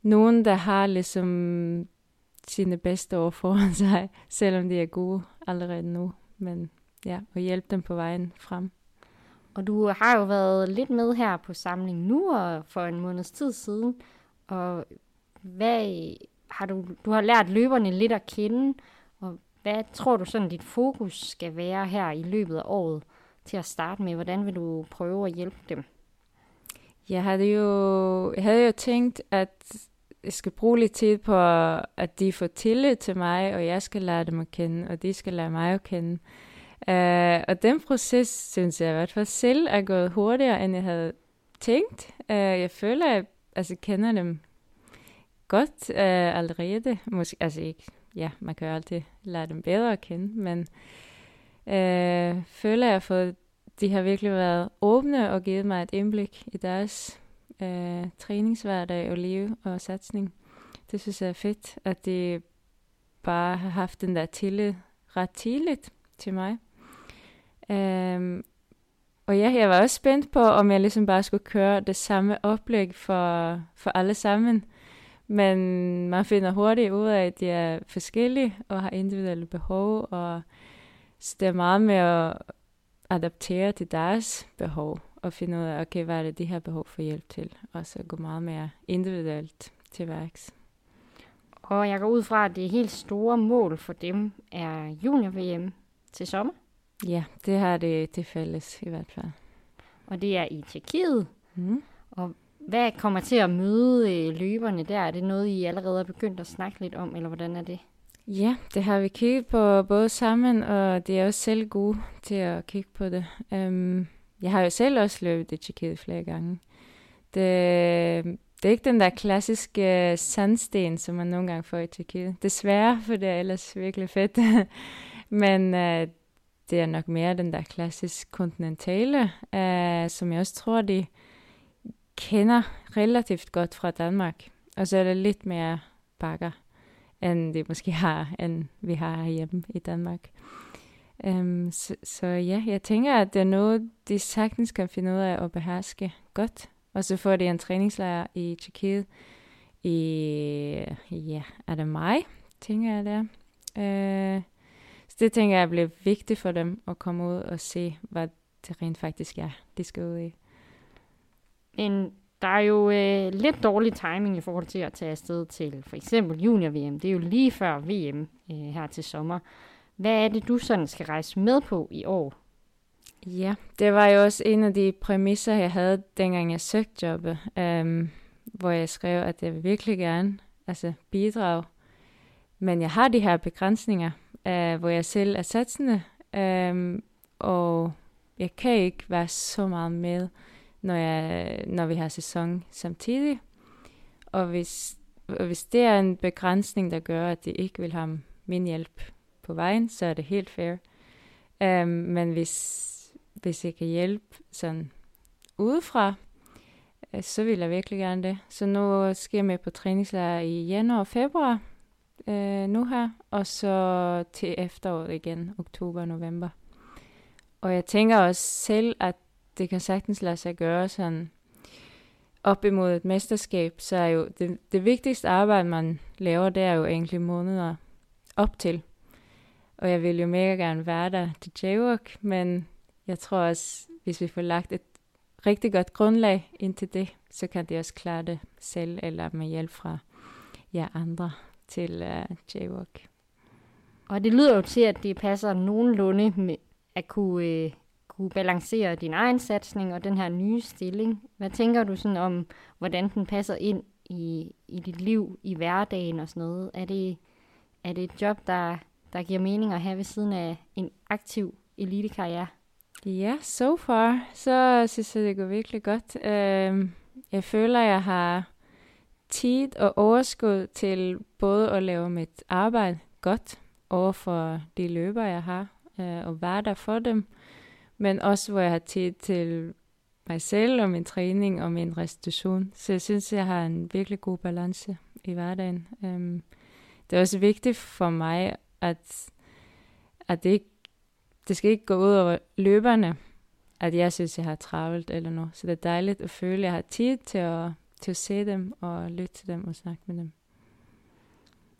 nogen, der har ligesom sine bedste år foran sig, selvom de er gode allerede nu. Men ja, og hjælpe dem på vejen frem. Og du har jo været lidt med her på samlingen nu og for en måneds tid siden. Og hvad har du, du har lært løberne lidt at kende, hvad tror du sådan, dit fokus skal være her i løbet af året til at starte med? Hvordan vil du prøve at hjælpe dem? Jeg havde jo, jeg havde jo tænkt, at jeg skal bruge lidt tid på, at de får tillid til mig, og jeg skal lære dem at kende, og de skal lære mig at kende. Uh, og den proces, synes jeg i hvert fald selv, er gået hurtigere, end jeg havde tænkt. Uh, jeg føler, at jeg altså, kender dem godt uh, allerede. Måske, altså ikke, ja, man kan jo altid lære dem bedre at kende, men øh, føler, jeg har fået de har virkelig været åbne og givet mig et indblik i deres øh, træningshverdag og liv og satsning. Det synes jeg er fedt, at de bare har haft den der tillid ret tidligt til mig. Øhm, og ja, jeg var også spændt på, om jeg ligesom bare skulle køre det samme oplæg for, for alle sammen. Men man finder hurtigt ud af, at de er forskellige og har individuelle behov, og så det er meget med at adaptere til deres behov og finde ud af, okay, hvad er det, de har behov for hjælp til, og så gå meget mere individuelt til værks. Og jeg går ud fra, at det helt store mål for dem er junior-VM til sommer. Ja, det har det, det fælles i hvert fald. Og det er i Tjekkiet. Mm. Og hvad kommer til at møde øh, løberne der? Er det noget, I allerede er begyndt at snakke lidt om, eller hvordan er det? Ja, det har vi kigget på både sammen, og det er også selv gode til at kigge på det. Um, jeg har jo selv også løbet i Tjekkiet flere gange. Det, det er ikke den der klassiske øh, sandsten, som man nogle gange får i Tjekkiet. Desværre, for det er ellers virkelig fedt. Men uh, det er nok mere den der klassisk kontinentale, uh, som jeg også tror, de kender relativt godt fra Danmark. Og så er der lidt mere bakker, end det måske har, end vi har hjemme i Danmark. Um, så, så ja, jeg tænker, at det er noget, de sagtens kan finde ud af at beherske godt. Og så får de en træningslejr i Tjekkiet i, ja, er det mig, tænker jeg der. Uh, øh, så det tænker jeg bliver vigtigt for dem at komme ud og se, hvad det rent faktisk er, de skal ud i en, der er jo øh, lidt dårlig timing i forhold til at tage afsted til for eksempel junior-VM. Det er jo lige før VM øh, her til sommer. Hvad er det, du sådan skal rejse med på i år? Ja, det var jo også en af de præmisser, jeg havde, dengang jeg søgte jobbet, øhm, hvor jeg skrev, at jeg vil virkelig gerne altså, bidrage. Men jeg har de her begrænsninger, øh, hvor jeg selv er satsende, øh, og jeg kan ikke være så meget med, når, jeg, når vi har sæson samtidig. Og hvis, og hvis det er en begrænsning, der gør, at de ikke vil have min hjælp på vejen, så er det helt fair. Um, men hvis, hvis jeg kan hjælpe sådan udefra, øh, så vil jeg virkelig gerne det. Så nu skal jeg med på træningslejr i januar og februar øh, nu her, og så til efteråret igen, oktober og november. Og jeg tænker også selv, at det kan sagtens lade sig gøre sådan op imod et mesterskab, så er jo det, det vigtigste arbejde, man laver, det er jo egentlig måneder op til. Og jeg vil jo mega gerne være der til j men jeg tror også, hvis vi får lagt et rigtig godt grundlag ind til det, så kan de også klare det selv eller med hjælp fra jer andre til uh, J-Walk. Og det lyder jo til, at det passer nogenlunde med at kunne, øh, kunne balancere din egen satsning og den her nye stilling. Hvad tænker du sådan om, hvordan den passer ind i, i dit liv, i hverdagen og sådan noget? Er det, er det et job, der, der giver mening at have ved siden af en aktiv elitekarriere? Ja, so far, så synes jeg, det går virkelig godt. Uh, jeg føler, jeg har tid og overskud til både at lave mit arbejde godt over for de løber, jeg har, uh, og være der for dem, men også hvor jeg har tid til mig selv og min træning og min restitution. Så jeg synes, jeg har en virkelig god balance i hverdagen. Øhm, det er også vigtigt for mig, at, at det, ikke, det skal ikke gå ud over løberne, at jeg synes, jeg har travlt eller noget. Så det er dejligt at føle, at jeg har tid til at, til at se dem og lytte til dem og snakke med dem.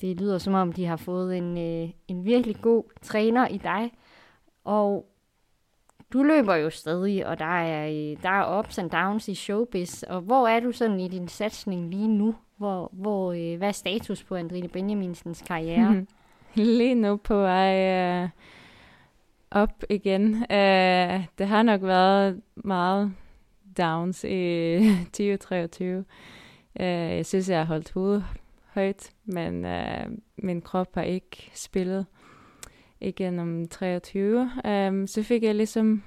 Det lyder som om, de har fået en, øh, en virkelig god træner i dig. Og du løber jo stadig, og der er, der er ups and downs i showbiz. Og hvor er du sådan i din satsning lige nu? Hvor, hvor, øh, hvad er status på Andrine Benjaminsens karriere? lige nu på vej øh, op igen. Øh, det har nok været meget downs i 2023. Øh, jeg synes, jeg har holdt hovedet højt, men øh, min krop har ikke spillet igennem 23. Um, øhm, så fik jeg ligesom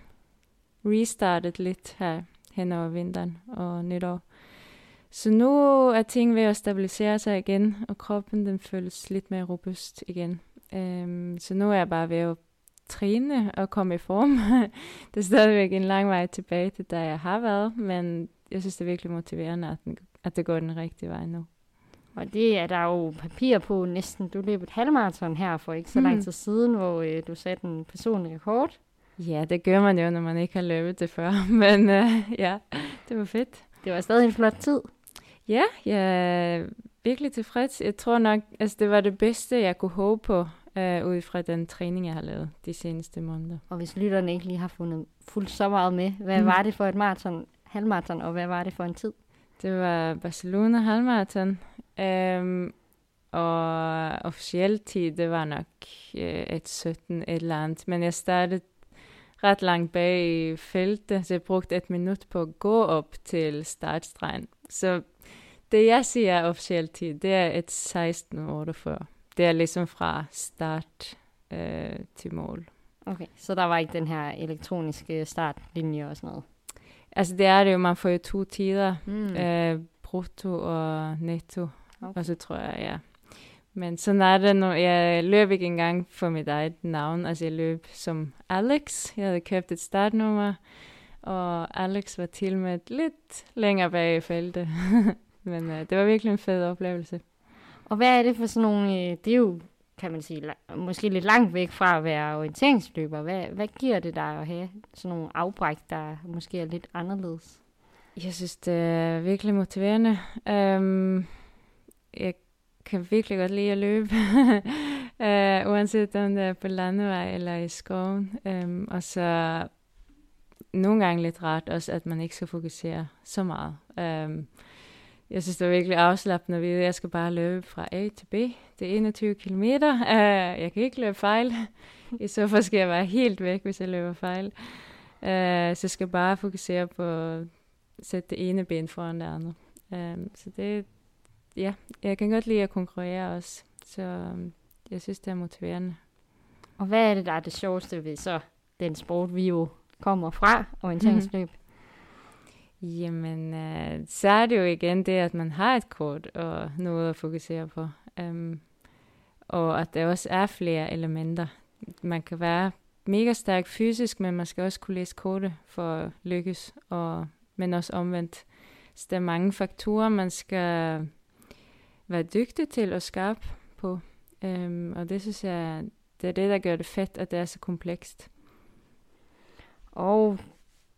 restartet lidt her hen over vinteren og nytår. Så nu er ting ved at stabilisere sig igen, og kroppen den føles lidt mere robust igen. Um, så nu er jeg bare ved at træne og komme i form. det er stadigvæk en lang vej tilbage til, der jeg har været, men jeg synes, det er virkelig motiverende, at, den, at det går den rigtige vej nu. Og det er der jo papir på næsten. Du løb et halvmarathon her for ikke så Hmm. lang tid siden, hvor øh, du satte en personlig rekord. Ja, det gør man jo, når man ikke har løbet det før, men øh, ja, det var fedt. Det var stadig en flot tid. Ja, jeg er virkelig tilfreds. Jeg tror nok, altså det var det bedste, jeg kunne håbe på, øh, ud fra den træning, jeg har lavet de seneste måneder. Og hvis lytterne ikke lige har fundet fuldt så meget med, hvad Mm. var det for et maraton, halvmarathon, og hvad var det for en tid? Det var Barcelona halvmarathon, øhm, og officiel tid, det var nok øh, et 17 et eller andet. Men jeg startede ret langt bag i feltet, så jeg brugte et minut på at gå op til startstregen. Så det, jeg siger er officiel tid, det er et 16.48. Det er ligesom fra start øh, til mål. Okay, så der var ikke den her elektroniske startlinje og sådan noget. Altså det er det jo, man får jo to tider, Mm. øh, brutto og netto. Okay. Og så tror jeg, ja. Men sådan er det nu. Jeg løb ikke engang for mit eget navn. Altså jeg løb som Alex. Jeg havde købt et startnummer, og Alex var til med lidt længere bag i feltet. Men øh, det var virkelig en fed oplevelse. Og hvad er det for sådan nogle, øh, det er jo, kan man sige, måske lidt langt væk fra at være orienteringsløber. Hvad, hvad giver det dig at have sådan nogle afbræk, der måske er lidt anderledes? Jeg synes, det er virkelig motiverende. Um, jeg kan virkelig godt lide at løbe, uh, uanset om det er på landevej eller i skoven. Um, og så nogle gange lidt rart også, at man ikke skal fokusere så meget. Um, jeg synes, det er virkelig afslappende at vide, at jeg skal bare løbe fra A til B. Det er 21 km. Uh, jeg kan ikke løbe fejl. I så fald skal jeg være helt væk, hvis jeg løber fejl. Uh, så jeg skal bare fokusere på at sætte det ene ben foran det andet. Um, så det, ja, jeg kan godt lide at konkurrere også. Så um, jeg synes, det er motiverende. Og hvad er det, der er det sjoveste ved så den sport, vi jo kommer fra, orienteringsløb? Jamen, øh, så er det jo igen det, at man har et kort og noget at fokusere på. Um, og at der også er flere elementer. Man kan være mega stærk fysisk, men man skal også kunne læse kortet for at lykkes, og, men også omvendt. Så der er mange faktorer, man skal være dygtig til og skarp på. Um, og det synes jeg, det er det, der gør det fedt, at det er så komplekst. Og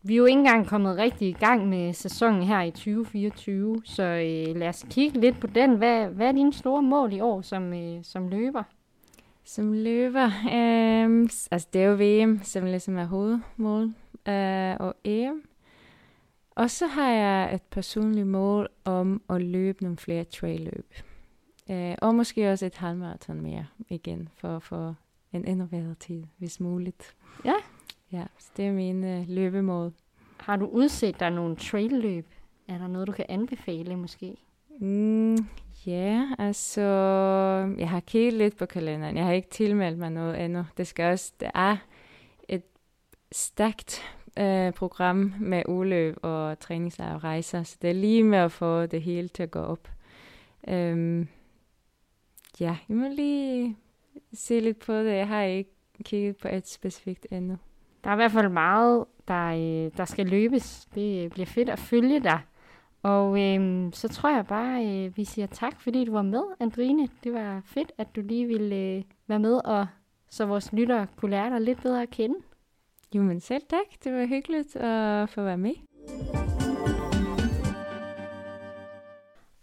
vi er jo ikke engang kommet rigtig i gang med sæsonen her i 2024, så øh, lad os kigge lidt på den. Hvad, hvad er dine store mål i år som, øh, som løber? Som løber, s- altså det er jo VM, som ligesom er hovedmål, øh, og EM. Og så har jeg et personligt mål om at løbe nogle flere trailløb. Øh, og måske også et halvmarathon mere igen, for at få en endnu bedre tid, hvis muligt. Ja. Ja, så det er min øh, løbemål. Har du udset dig nogle trailløb? Er der noget, du kan anbefale måske? Mm, ja, altså, jeg har kigget lidt på kalenderen. Jeg har ikke tilmeldt mig noget endnu. Det skal også, det er et stærkt øh, program med uløb og træningslejr og rejser, så det er lige med at få det hele til at gå op. Øhm, ja, jeg må lige se lidt på det. Jeg har ikke kigget på et specifikt endnu. Der er i hvert fald meget, der, øh, der skal løbes. Det øh, bliver fedt at følge dig. Og øh, så tror jeg bare, øh, vi siger tak, fordi du var med, Andrine. Det var fedt, at du lige ville øh, være med, og så vores lyttere kunne lære dig lidt bedre at kende. Jo, men selv tak. Det var hyggeligt at få være med.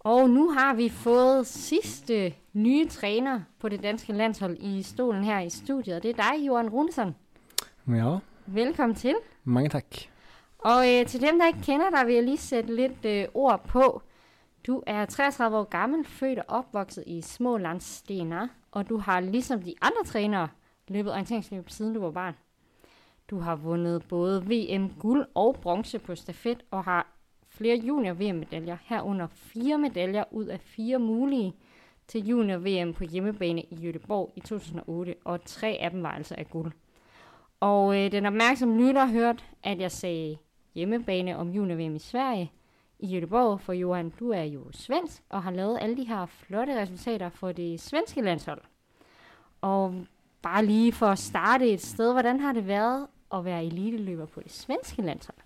Og nu har vi fået sidste nye træner på det danske landshold i stolen her i studiet. Det er dig, Johan Runesson. Ja, Velkommen til. mange tak. Og øh, til dem, der ikke kender dig, vil jeg lige sætte lidt øh, ord på. Du er 33 år gammel, født og opvokset i Smålandsstener, og du har ligesom de andre trænere løbet orienteringsløb siden du var barn. Du har vundet både VM guld og bronze på stafet og har flere junior-VM-medaljer, herunder fire medaljer ud af fire mulige til junior-VM på hjemmebane i Göteborg i 2008, og tre af dem var altså af guld. Og øh, den opmærksomme lytter hørte, at jeg sagde hjemmebane om junior i Sverige i Göteborg, for Johan, du er jo svensk og har lavet alle de her flotte resultater for det svenske landshold. Og bare lige for at starte et sted, hvordan har det været at være eliteløber på det svenske landshold?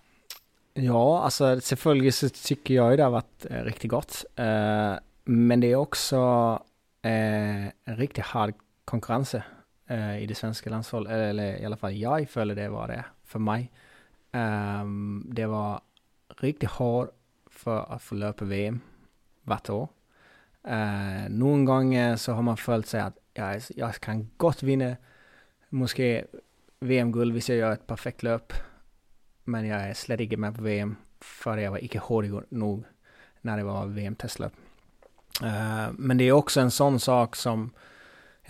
Ja, altså selvfølgelig så tycker jag det har varit eh, øh, riktigt gott. Eh, øh, men det är också eh, øh, en riktigt hård konkurrens eh, i det svenska landslaget, Eller i alla fall jag føler det var det för mig. Ehm, det var riktigt hårt för att få löpa VM hvert år. Eh, nogle gange eh, så har man følt sig at jag, jeg kan godt vinde måske VM-guld, hvis jeg gør et perfekt løb. Men jeg er slet ikke med på VM, for jeg var ikke hård nok, når det var VM-testløb. Uh, eh, men det er også en sån sak som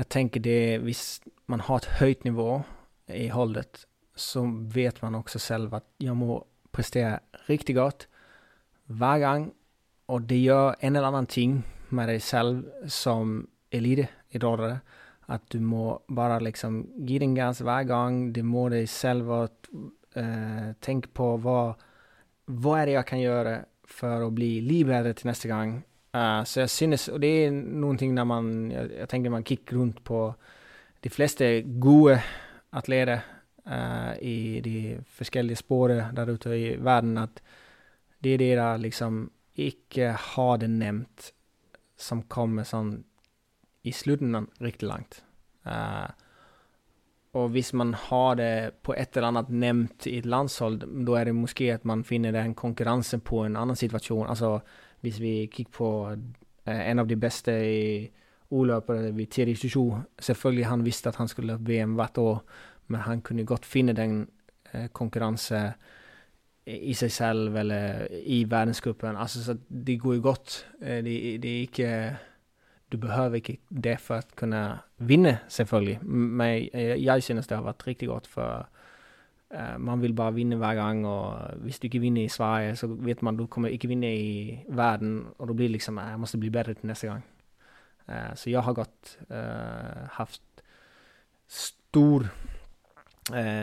Jag tänker det visst man har ett höjt nivå i hållet så vet man också själv att jag må prestera riktigt gott varje gång och det gör en eller annan ting med dig själv som elitidrottare. Att du må bara liksom ge din gas varje gång, Du må dig själv att eh, tänka på vad, vad är det jag kan göra för att bli litt till nästa gång. Uh, så jag synes, och det är någonting när man, jag, jag tänker man kickar runt på de flesta gode atleter uh, i de olika spåren där ute i världen, att det är det där liksom icke har det nämnt som kommer sån, i slutändan riktigt långt. Uh, eh, och hvis man har det på ett eller annat nämnt i ett landshåll, då är det måske att man finner den konkurrensen på en annan situation, alltså hvis vi kigger på uh, en af de bedste i O-løpere ved Thierry Chouchou, selvfølgelig han visste at han skulle løpe VM hvert år, men han kunne godt finde den uh, konkurrence i sig selv eller i verdensgruppen. Altså, så det går jo godt. Øh, det, det er ikke du behøver ikke det for at kunne vinde, selvfølgelig. Men jeg, jeg synes det har været rigtig godt, for Eh, man vil bare vinde hver gang. Og hvis du ikke vinner i Sverige, så vet man du kommer ikke vinne i verden. Og då blir det liksom ah, jeg måste bli bedre til næste gang. Uh, så jeg har godt uh, haft stor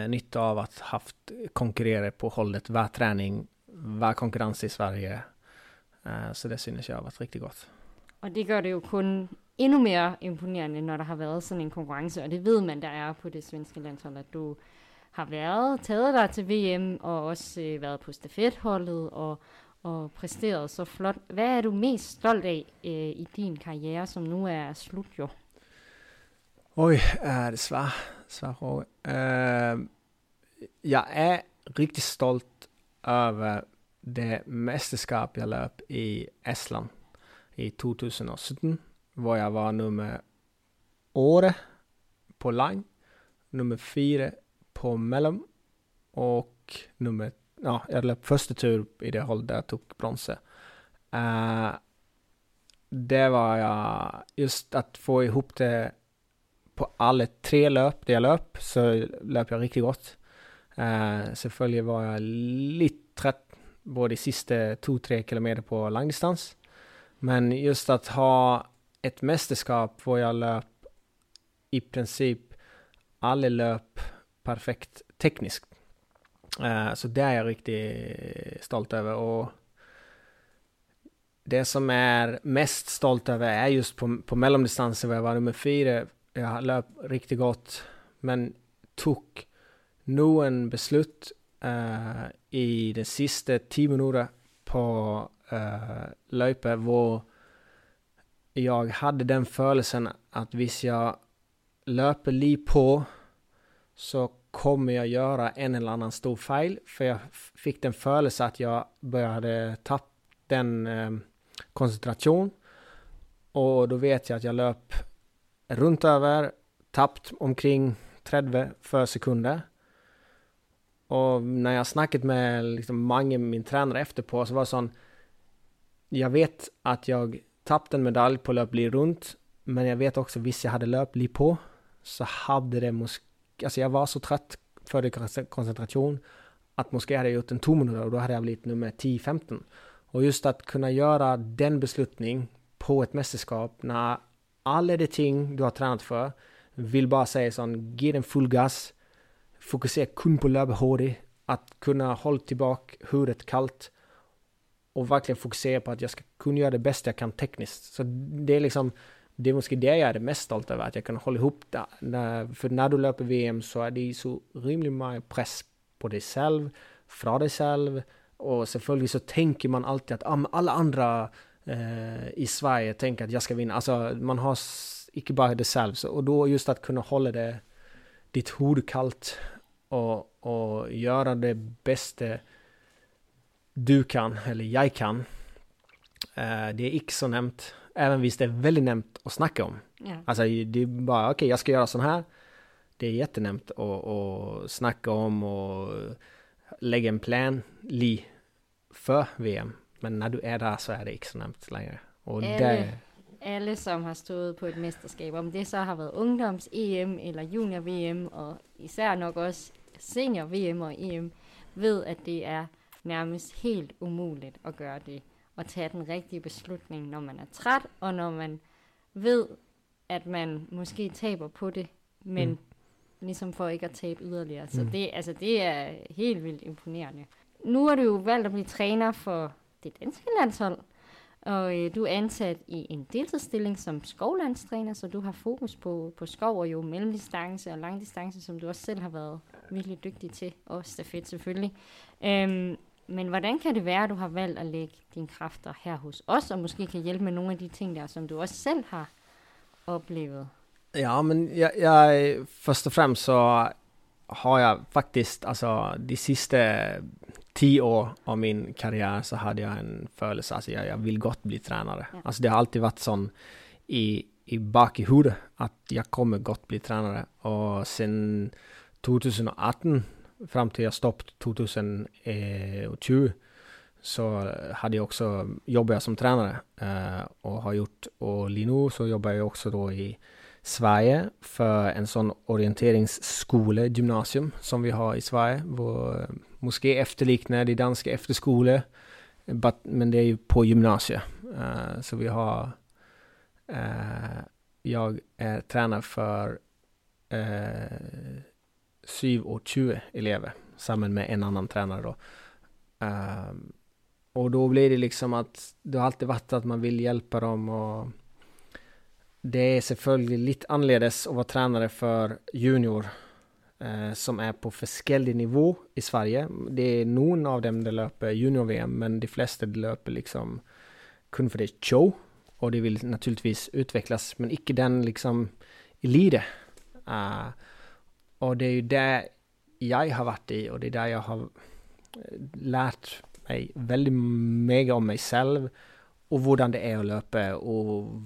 nytte av at haft konkurrere på holdet hver träning, hver konkurrens i Sverige. så det synes jeg har været rigtig godt. Og det gør det jo kun endnu mere imponerende, når der har været sådan en konkurrence, og det ved man, der er på det svenske landshold, at du har været, taget dig til VM, og også øh, været på stafetholdet, og, og præsteret så flot. Hvad er du mest stolt af øh, i din karriere, som nu er slut jo? Oj, er det svar, svar uh, Jeg er rigtig stolt over det mesterskab, jeg løb i Estland i 2017, hvor jeg var nummer 8 på lang, nummer 4 på mellom, og nummer Ja, jeg løp første tur i det holdet der jeg tok bronse. Uh, det var ja, Just å få i hop det på alle tre løp det jeg løp, så løp jeg riktig godt. Uh, selvfølgelig var jeg litt trett både de siste to-tre kilometer på langdistans. Men just att ha ett mästerskap hvor jeg løp i princip alle løp perfekt teknisk. Uh, så det er jeg riktig stolt over. Og det som er mest stolt over, er just på, på mellomdistanse, hvor jeg var nummer fire. Jeg løp rigtig godt, men tok noen beslut uh, i de sidste 10 minutter på eh, uh, løype hvor jeg havde den følelsen at hvis jeg løper lige på, så kommer jag göra en eller annan stor feil. för jag fick den følelsen att jag började tappa den eh, koncentration och då vet jag att jag löp runt över, tapt omkring 30 för sekunder. Och när jag snackat med liksom, mange min tränare, efterpå så var det sån jag vet att jag tappade en medalj på löpli runt men jag vet också visst jag hade löpli på, så hade det måste alltså jag var så trött före det att måske hade jag gjort en tom minutter, og da hadde jeg nummer 10-15. Och just att kunna göra den beslutning på ett mästerskap när alla de ting du har tränat för vill bara säga sån, ge den full gas, fokusera kun på å att kunna hålla tillbaka huvudet kallt och verkligen fokusera på att jag ska kunna göra det bästa jag kan tekniskt. Så det är liksom det är måske det jag är det mest stolt över, att jag kan hålla ihop det. När, för när du löper VM så är det så rimligt mycket press på dig själv, från dig själv. Och självklart så tänker man alltid att ah, alla andra eh, øh, i Sverige tänker att jag ska vinna. Alltså man har icke inte bara det själv. Så, och då just att kunna hålla det, ditt huvud kallt och, och göra det bästa du kan, eller jag kan. Eh, det är inte så nämnt, även visst det är väldigt nämnt att snacka om. Ja. Alltså det är bara, okej jag ska göra sån här. Det är jättenämnt att, att snacka om och lägga en plan li för VM. Men när du är där så är det inte så nämnt längre. Och Alle, det, alle, som har stået på et mesterskab, om det så har været ungdoms-EM eller junior-VM, og især nok også senior-VM og EM, ved, at det er nærmest helt umuligt at gøre det. Og tage den rigtige beslutning, når man er træt, og når man ved, at man måske taber på det, men mm. ligesom for ikke at tabe yderligere. Så Mm. det, altså, det er helt vildt imponerende. Nu har du jo valgt at blive træner for det danske landshold, og øh, du er ansat i en deltidsstilling som skovlandstræner, så du har fokus på, på skov og jo mellemdistance og langdistance, som du også selv har været virkelig dygtig til, og stafet selvfølgelig. Øhm, men hvordan kan det være, at du har valgt at lægge dine kræfter her hos os, og måske kan hjælpe med nogle af de ting der, som du også selv har oplevet? ja men jag, jag, först och främst så har jag faktiskt, alltså de sista tio år av min karriär så hade jag en födelse, alltså jag, jag vill gott bli tränare. Ja. Alltså det har alltid varit sån i, i bak i huvudet att jag kommer gott bli tränare. Och sen 2018 fram till jag stoppade 2020 så hade jag också jobbat jag som tränare eh, och har gjort och Lino så jobbar jag också då i Sverige för en sån orienteringsskola, gymnasium som vi har i Sverige. Hvor, måske efterliknar de danska efterskole, but, men det är ju på gymnasiet. Eh, så vi har, eh, jag eh, är tränare för uh, 27 elever samman med en annan tränare då. Ehm, och då blir det liksom att det har alltid varit att man vill hjälpa dem och det är selvfølgelig lite annorledes att vara tränare för junior eh, som är på forskellig nivå i Sverige. Det är någon av dem det löper junior-VM men de flesta det löper liksom kun för det show och det vill naturligtvis utvecklas men icke den liksom elite. Uh, och det är ju där jag har varit i och det är där jag har øh, lärt mig väldigt mycket om mig själv och hvordan det är att löpa och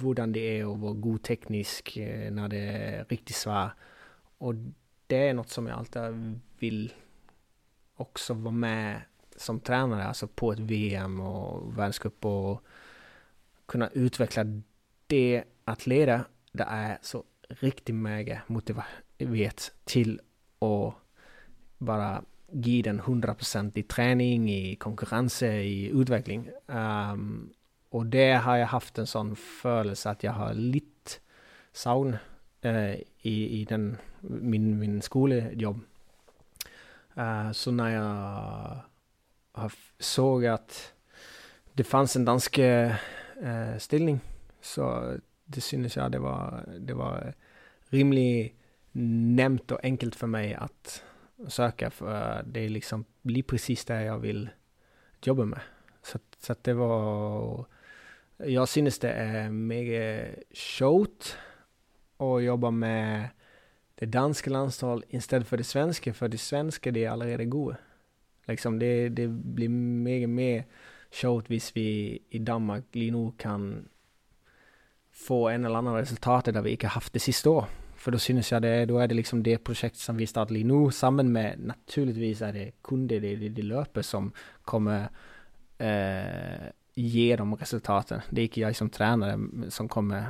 hvordan det är att vara god teknisk øh, när det är riktigt svårt. Och det är något som jag alltid vill också vara med som tränare, alltså på ett VM och världscup och kunna utveckla det att leda. Det är så riktigt mycket vet till att bara ge den 100% i träning, i konkurrens, i utveckling. Um, och det har jag haft en sån følelse att jag har lite savn uh, i, i den, min, min skolejobb. Uh, så när jag har såg att det fanns en dansk uh, ställning så det synes jag det var, det var rimligt nämnt och enkelt för mig att söka för det är liksom blir precis det jag vill jobba med. Så, att- så att det var, jag synes det är mega sjovt att jobba med det danska landslaget istället för det svenska, för det svenska det är allerede gode. Liksom det, det blir mega mer sjovt hvis vi i Danmark lige nu kan få en eller annan resultat där vi inte haft det sista år. För då synes jag det, då är det liksom det projekt som vi startar lige nu, sammen med naturligtvis är det kun det, det, det, löper som kommer øh, eh, ge dem resultaten. Det är inte jag som tränare som kommer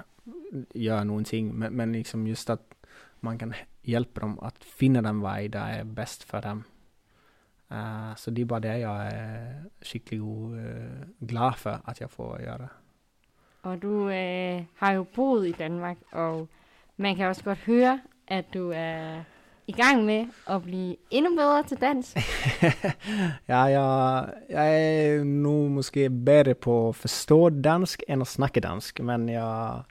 göra någonting, men, men liksom just att man kan hjälpa dem att finna den väg där är bäst för dem. Eh, så det är bara det jag är skickligt uh, øh, glad för att jag får göra. Og du øh, har jo boet i Danmark, og man kan også godt høre, at du er i gang med at blive endnu bedre til dans. ja, jeg, jag er nu måske bättre på att förstå dansk än att snacka dansk, men jag,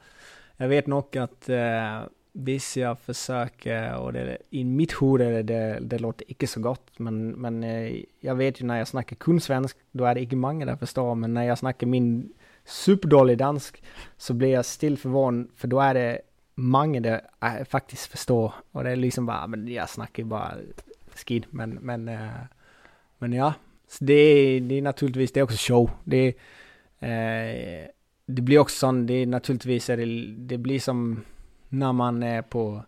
jag vet nog att uh, eh, hvis jeg försöker, och det, i mitt huvud det, det, det låter inte så gott, men, men eh, uh, jag vet ju när jag snackar kun svensk, då är det inte många där förstår, men när jag snackar min superdålig dansk så blir jag still förvånad, för då är det många der jag faktiskt förstår, och det är liksom bara, men jag snackar ju bara skid, men, men, uh, men ja, så det, det är naturligtvis, det är också show. Det, eh, det blir också sån, det är naturligtvis, är det, det blir som när man är på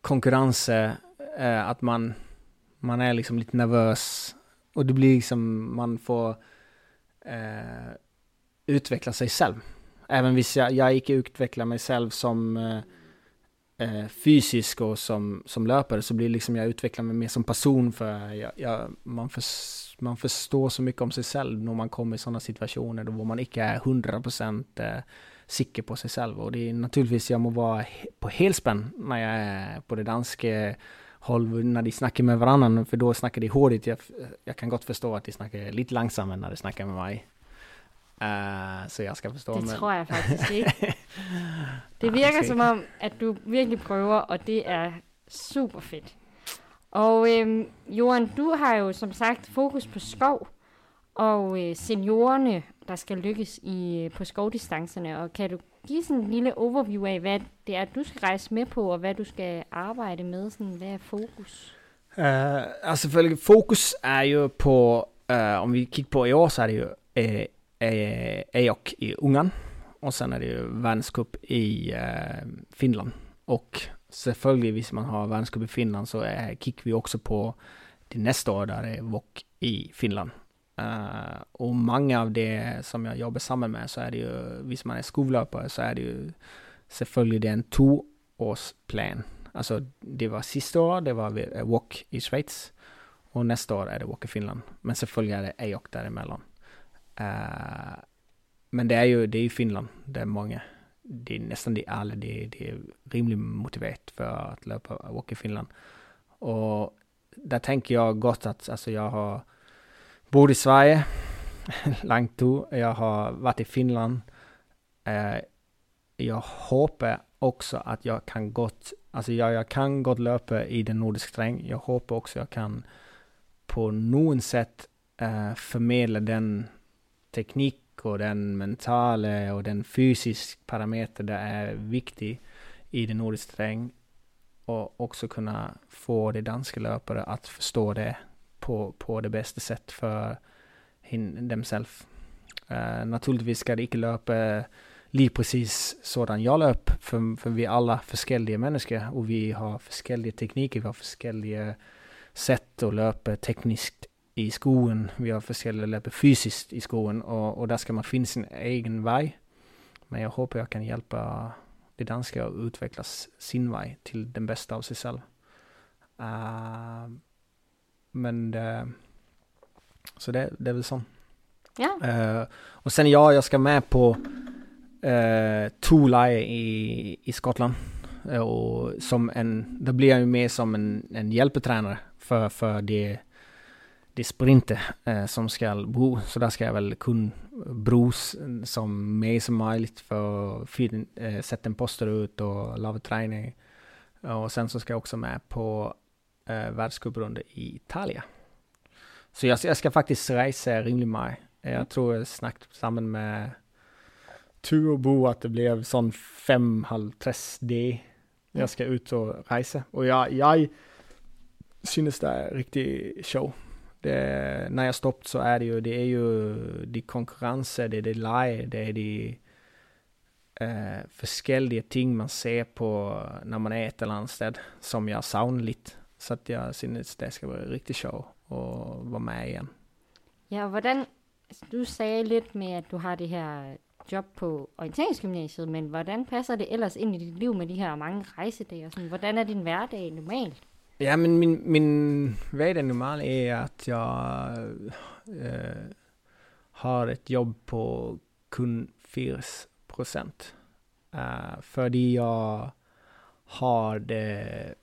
konkurrens, eh, øh, att man, man är liksom lite nervös. Och det blir liksom, man får eh, utveckla sig själv. Även om jag, jag inte utvecklar mig själv som eh, eh, fysisk och som, som löpare så blir liksom jag utvecklar mig mer som person för jag, jag, man, för, man förstår så mycket om sig själv när man kommer i sådana situationer då man inte är 100% eh, säker på sig själv och det är naturligtvis jag må vara på helspänn när jag är på det danska håll när de snackar med varandra för då snackar de hårdigt. Jag, jag kan gott förstå att de snackar lite långsammare när de snackar med mig. Uh, så jeg skal forstå. Det men... tror jeg faktisk ikke. det virker som om, at du virkelig prøver, og det er super fedt. Og øhm, Johan, du har jo som sagt fokus på skov, og øh, seniorerne, der skal lykkes i, på skovdistancerne. Og kan du give sådan en lille overview af, hvad det er, du skal rejse med på, og hvad du skal arbejde med? Sådan, hvad er fokus? Uh, altså selvfølgelig, fokus er jo på, uh, om vi kigger på i år, så er det jo uh, Eh, EOK i Ungern och sen är det ju världscup i eh, Finland. Och selvfølgelig, hvis man har världscup i Finland så eh, är, kigger vi också på det nästa år där det är VOK i Finland. Uh, och många av det som jag jobbar samman med så är det ju, hvis man är skolöpare så är det ju selvfølgelig det är en tvåårsplan. Alltså det var sista år, det var VOK i Schweiz och nästa år är det VOK i Finland. Men selvfølgelig är det EOK däremellan. Uh, men det är ju det är Finland, det är många. Det är nästan det alla, det, det är rimligt motiverat för att löpa och i Finland. Och där tänker jag gott att alltså jag har bott i Sverige långt to. Jag har varit i Finland. Eh, uh, jag hoppas också att jag kan gott, alltså jag, jag kan gott löpa i den nordiska terräng. Jag hoppas också jag kan på något sätt uh, eh, förmedla den teknik och den mentala och den fysiska parameter det är viktig i den nordiska terräng och också kunna få de danska löpare att förstå det på, på det bästa sätt för dem själv. Uh, eh, naturligtvis ska det inte löpa lika precis sådan jag löp, för, för vi är alla olika människor och vi har olika tekniker, vi har olika sätt att löpa tekniskt i skoen. Vi har forskellige løp fysisk i skoen, og, og der skal man finne sin egen vej. Men jeg håber, jeg kan hjælpe det danske at udvikle sin vej til den bedste af sig selv. Uh, men uh, så det, det är väl så. Ja. Uh, och sen ja, jag ska med på uh, två lejre i, i Skottland. Uh, och som en, då blir jag ju med som en, en hjälpetränare för, för det det är sprinter eh, som ska bo, så där ska jag väl kunna bros som mer som möjligt för att eh, sätta en poster ut och lava träning. Och sen så ska jag också med på eh, världscuprunda i Italien. Så jag, jag ska faktiskt resa rimligt mycket. Jag tror jag snackat samman med tur och bo att det blev sån fem, halv, tres D. Jag ska ut och resa. Och jag, jag synes det är riktigt show det, när jag stoppat så är det ju, det är ju de konkurrenser, det är det leje, det är de eh, forskellige ting man ser på när man är et eller andet sted som jag savner lite. Så att jag synes det ska vara rigtig sjovt och være med igen. Ja, hvordan, du sagde lidt med, at du har det her job på orienteringsgymnasiet, men hvordan passer det ellers ind i dit liv med de her mange rejsedage? Sådan, hvordan er din hverdag normalt? Ja, men min, min hverdag normal är att jag äh, øh, har ett jobb på kun 4 procent. Øh, uh, för jag har det,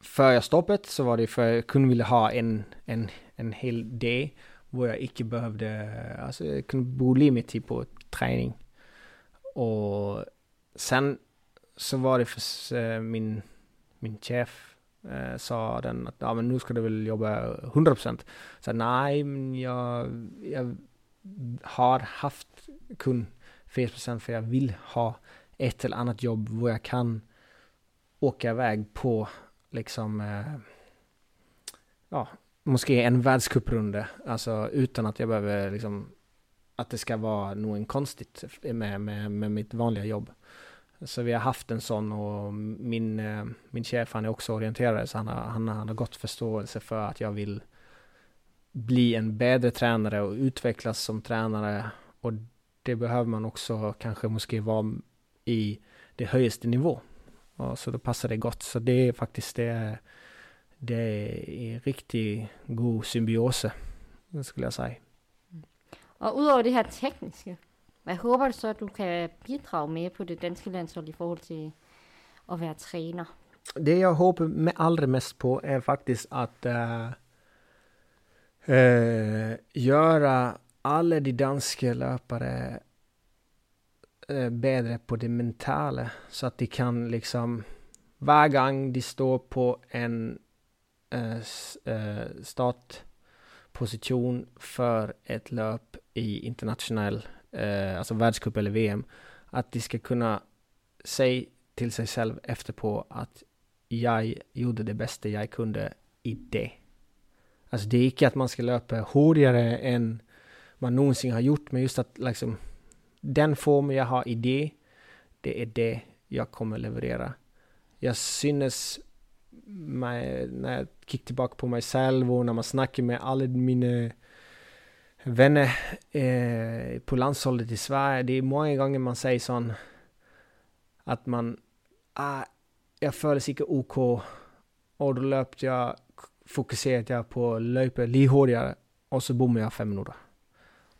för jag stoppet så var det för jag kunde vilja ha en, en, en hel dag hvor jag inte behövde, alltså jag kunde bo tid på träning. Och sen så var det för eh, øh, min, min chef Øh, eh, sa den att ja, men nu ska du väl jobba 100%. Så nej, men jag, jag har haft kun 50% för jag vill ha ett eller annat jobb hvor jag kan åka iväg på liksom eh, ja, måske en världscuprunda, alltså utan att jag behöver liksom att det ska vara något konstigt med, med, med mitt vanliga jobb. Så vi har haft en sån och min, eh, min chef han är också orienterare så han har, han, han har gott förståelse för att jag vill bli en bättre tränare och utvecklas som tränare och det behöver man också kanske måske vara i det högsta nivå. Och så då passar det gott. Så det är faktiskt det, det är riktigt god symbiose, skulle jag säga. Och utöver det här tekniska, hvad håber du så, at du kan bidrage med på det danske landshold i forhold til at være træner? Det jag hoppas med allra mest på är faktiskt att uh, øh, uh, øh, göra alla de danska löpare uh, øh, bättre på det mentala så att de kan liksom varje gång de står på en uh, startposition för ett löp i internationell, uh, alltså världscup eller VM, att de ska kunna säga till sig själv efterpå att jag gjorde det bästa jag kunde i det. Alltså det är inte att man ska löpa hårdare än man någonsin har gjort, men just att liksom den form jag har i det, det är det jag kommer leverera. Jag synes mig, när jag kikar tillbaka på mig själv och när man snackar med alla mina vänner eh, på landshållet i Sverige, det är många gånger man säger sån att man, ah, jag føles ikke OK, og da løp jeg, fokuserte jeg på å løpe litt og så bommer jag fem minuter.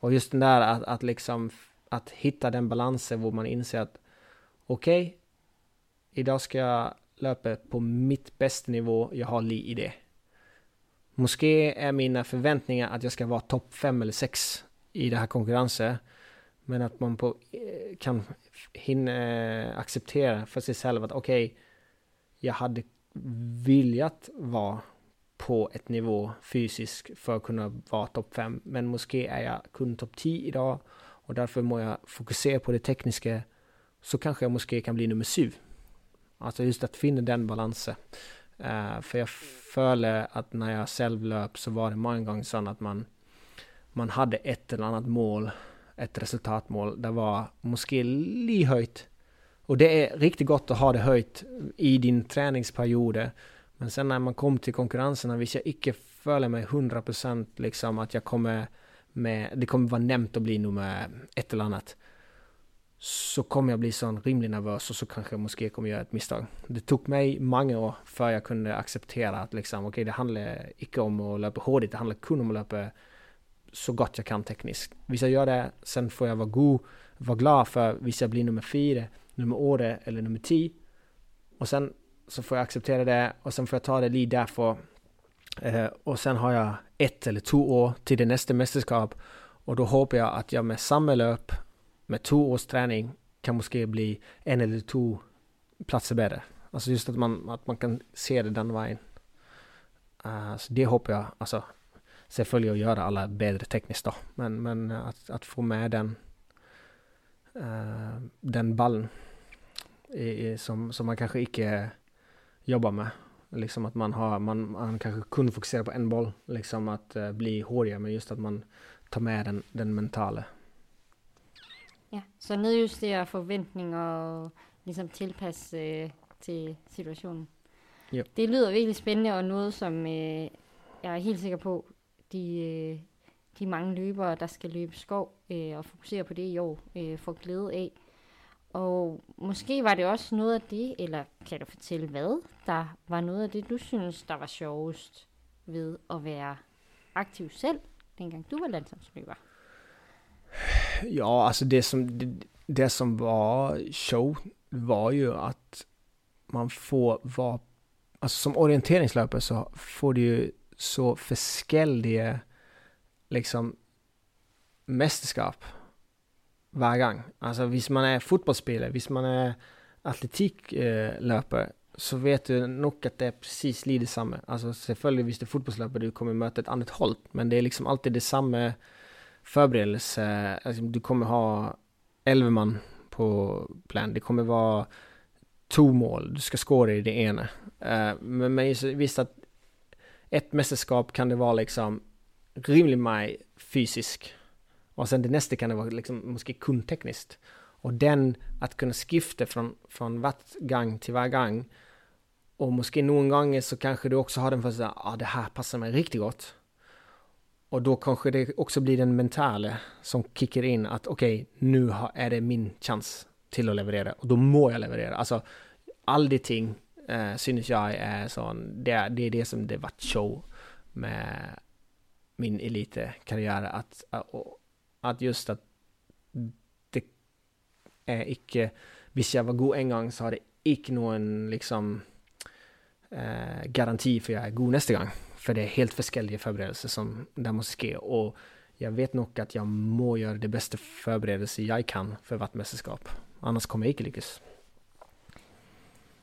Och just den där att, att liksom, att hitta den balansen hvor man inser att okej, okay, idag ska jag löpa på mitt bästa nivå, jag har li i det. Måske är mina förväntningar att jag ska vara topp 5 eller 6 i det här konkurrensen, men att man på, eh, kan hinna eh, acceptera för sig själv att okej, okay, jag hade viljat vara på ett nivå fysiskt för att kunna vara topp 5. Men måske är jag kun topp 10 idag och därför må jag fokusera på det tekniska så kanske jag måske kan bli nummer 7. Alltså just att finna den balansen. Uh, för jag följer att när jag själv löp så var det många gånger så att man, man hade ett eller annat mål, ett resultatmål, det var måske lite höjt och det är riktigt gott att ha det höjt i din träningsperiod. Men sen när man kom till konkurrenserna, om jag icke följer mig 100% liksom att jag kommer med, det kommer vara nämnt att bli nummer ett eller annat. Så kommer jag bli sån rimligt nervös och så kanske jag måske kommer göra ett misstag. Det tog mig många år för jag kunde acceptera att liksom, okej okay, det handlar inte om att löpa hårt, det handlar kun om att löpa så gott jag kan tekniskt. Om jag gör det, sen får jag vara god, vara glad för, om jag blir nummer fyra, nummer 8 eller nummer 10. Och sen så får jag acceptera det och sen får jag ta det lite därför. Eh, och sen har jag ett eller två år till det nästa mästerskap. Och då hoppas jag att jag med samma löp, med to års träning, kan måske bli en eller två platser bättre. Alltså just att man, att man kan se det den vägen. Uh, så det hoppas jeg, alltså selvfølgelig at göra alla bättre tekniskt då, men, men att, att få med den, uh, den ballen i, som, som man kanske ikke jobbar med. Liksom att man har, man, man kanske kun fokusera på en boll, liksom att uh, bli hårdare, men just att man tar med den, den mentala. Ja, så nedjustere forventninger og ligesom tilpasse øh, til situationen. Yep. Det lyder virkelig spændende og noget, som øh, jeg er helt sikker på, de, øh, de mange løbere, der skal løbe skov øh, og fokusere på det i år, øh, får glæde af. Og måske var det også noget af det, eller kan du fortælle hvad, der var noget af det, du synes, der var sjovest ved at være aktiv selv, dengang du var landsholdsløber? Ja, alltså det som, det, det som var show var ju att man får vara, alltså som orienteringslöpare så får du ju så förskällige liksom mästerskap hver gang. Altså hvis man er fotbollsspelare, hvis man er atletiklöpare, så vet du nok at det er precis lite det samme. Altså selvfølgelig hvis det er du kommer møte et annat hold, men det er liksom alltid det samme förberedelse, alltså, du kommer ha 11 man på plan. Det kommer vara to mål. Du ska skåra i det ene. Uh, men men visst att ett mästerskap kan det vara liksom rimligt mig fysisk. Och sen det nästa kan det vara liksom måske kun tekniskt. Och den, att kunna skifta från, från vart gång till varje gång. Och måske någon gånger så kanske du också har den för att ah, det här passar mig riktigt gott. Och då kanske det också blir den mentala som kickar in att okej, okay, nu är det min chans till att leverera och då må jag leverera. Alltså, aldrig ting uh, synes jag är sån, det är, det är det, som det var show med min elitekarriere, att, att just att det är icke, hvis jag var god en gång så har det icke någon liksom eh, garanti för jag är god nästa gång. For det er helt forskellige forberedelser, som der må ske, og jeg vet nok at jeg må gøre det bedste forberedelse jeg kan for hvert mesterskab. Annars kommer jeg ikke lykkes.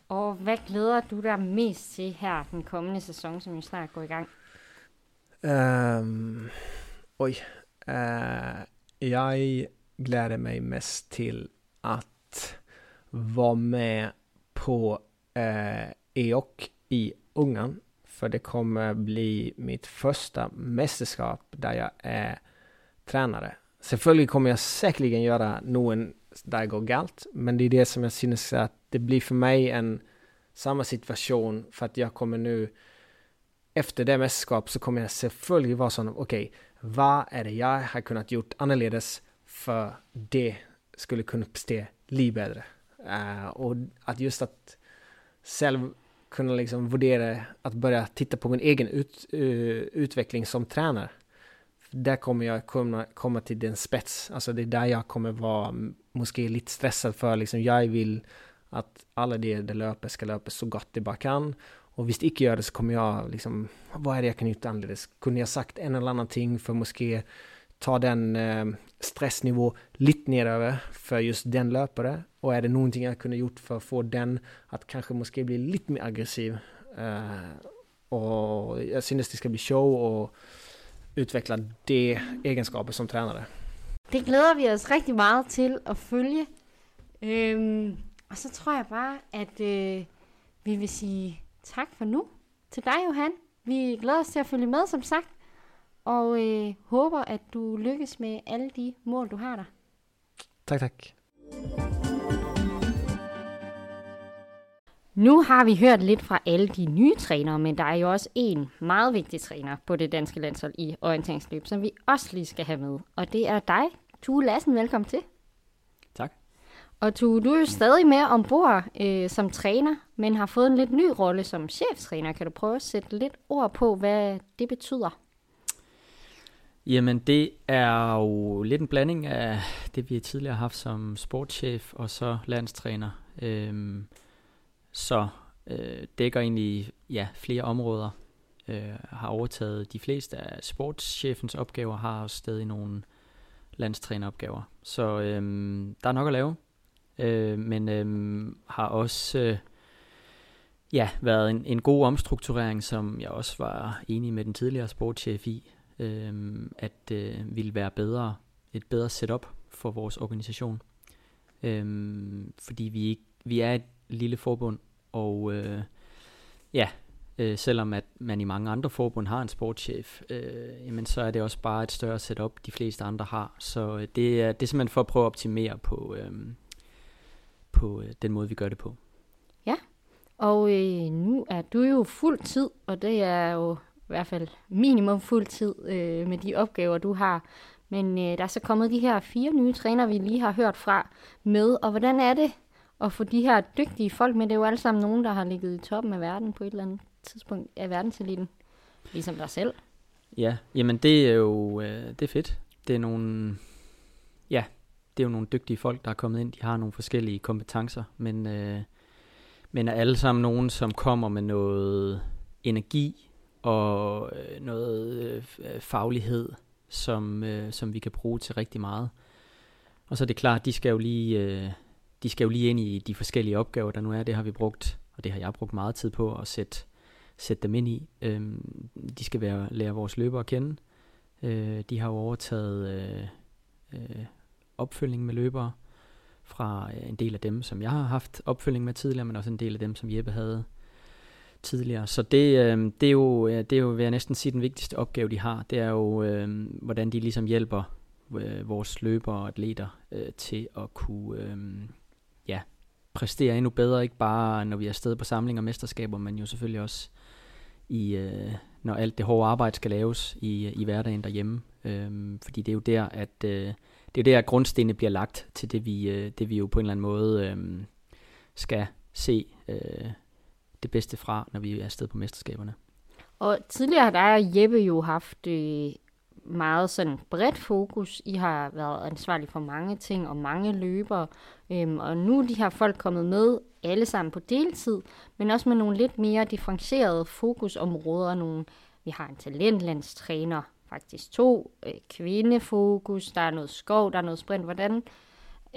Og hvad glæder du dig mest til her den kommende sæson, som jo snart går i gang? Um, oj. Uh, jeg glæder mig mest til at være med på uh, EOK i Ungern för det kommer bli mitt första mästerskap där jag är tränare. Selvfølgelig kommer jag säkerligen göra någon där det går galt, men det är det som jag synes att det blir för mig en samma situation för att jag kommer nu efter det mästerskap så kommer jag selvfølgelig vara sån, okej, okay, vad är det jag har kunnat gjort annorledes för det skulle kunna bli lite bättre. Uh, eh, och att just att själv kunna liksom värdera, att börja titta på min egen ut, uh, utveckling som tränare. Där kommer jag komma, komma till den spets, alltså det är där jag kommer vara, måske lite stressad för liksom, jag vill att alla de löper ska löpa så gott de bara kan. Och visst icke gör det, så kommer jag liksom vad är det jag kan gjøre annerledes? Kunde jag sagt en eller annan ting för måske ta den eh, stressnivå lite nedover för just den löpare. Och är det någonting jag kunde gjort för att få den att kanske måske bli lite mer aggressiv? Eh, jag jeg synes det ska bli show och utveckla det egenskaper som tränare. Det glæder vi os rigtig meget til at følge. Øhm, og så tror jeg bare, at øh, vi vil sige tak for nu til dig, Johan. Vi glæder os til at følge med, som sagt. Og øh, håber, at du lykkes med alle de mål, du har der. Tak, tak. Nu har vi hørt lidt fra alle de nye trænere, men der er jo også en meget vigtig træner på det danske landshold i orienteringsløb, som vi også lige skal have med. Og det er dig, Tue Lassen. Velkommen til. Og du, du er jo stadig med ombord øh, som træner, men har fået en lidt ny rolle som cheftræner. Kan du prøve at sætte lidt ord på, hvad det betyder? Jamen, det er jo lidt en blanding af det, vi tidligere har haft som sportschef og så landstræner. Øhm, så øh, dækker egentlig ja, flere områder. Øh, har overtaget de fleste af sportschefens opgaver, har også stadig nogle landstræneropgaver. Så øhm, der er nok at lave øh, men øh, har også øh, ja, været en, en god omstrukturering, som jeg også var enig med den tidligere sportschef i, øh, at øh, ville være bedre, et bedre setup for vores organisation. Øh, fordi vi, ikke, vi er et lille forbund, og øh, ja, øh, selvom at man i mange andre forbund har en sportschef, øh, jamen så er det også bare et større setup, de fleste andre har. Så øh, det, er, det er simpelthen for at prøve at optimere på, øh, på øh, den måde, vi gør det på. Ja, og øh, nu er du jo fuld tid, og det er jo i hvert fald minimum fuld tid øh, med de opgaver, du har. Men øh, der er så kommet de her fire nye træner, vi lige har hørt fra med, og hvordan er det at få de her dygtige folk med? Det er jo alle sammen nogen, der har ligget i toppen af verden på et eller andet tidspunkt af verdenseliten, ligesom dig selv. Ja, jamen det er jo øh, det er fedt. Det er nogle, ja, det er jo nogle dygtige folk, der er kommet ind. De har nogle forskellige kompetencer, men, øh, men er alle sammen nogen, som kommer med noget energi og øh, noget øh, faglighed, som, øh, som vi kan bruge til rigtig meget. Og så er det klart, de skal jo lige, de skal jo lige ind i de forskellige opgaver, der nu er. Det har vi brugt, og det har jeg brugt meget tid på at sætte, sætte dem ind i. Øhm, de skal være, lære vores løbere at kende. De har jo overtaget øh, opfølging med løbere fra en del af dem, som jeg har haft opfølging med tidligere, men også en del af dem, som Jeppe havde tidligere. Så det, øh, det, er jo, det er jo, vil jeg næsten sige, den vigtigste opgave, de har. Det er jo, øh, hvordan de ligesom hjælper øh, vores løbere og atleter øh, til at kunne øh, ja, præstere endnu bedre, ikke bare når vi er afsted på samlinger og mesterskaber, men jo selvfølgelig også i, øh, når alt det hårde arbejde skal laves i, øh, i hverdagen derhjemme. Øh, fordi det er jo der, at øh, det er der, at grundstenene bliver lagt til det, vi, øh, det vi jo på en eller anden måde øh, skal se øh, det bedste fra, når vi er afsted på mesterskaberne. Og tidligere har der og Jeppe jo haft øh, meget sådan bredt fokus. I har været ansvarlige for mange ting og mange løbere. Øhm, og nu er de her folk kommet med alle sammen på deltid, men også med nogle lidt mere differencierede fokusområder. Nogle, vi har en talentlandstræner, faktisk to, øh, kvindefokus, der er noget skov, der er noget sprint. Hvordan,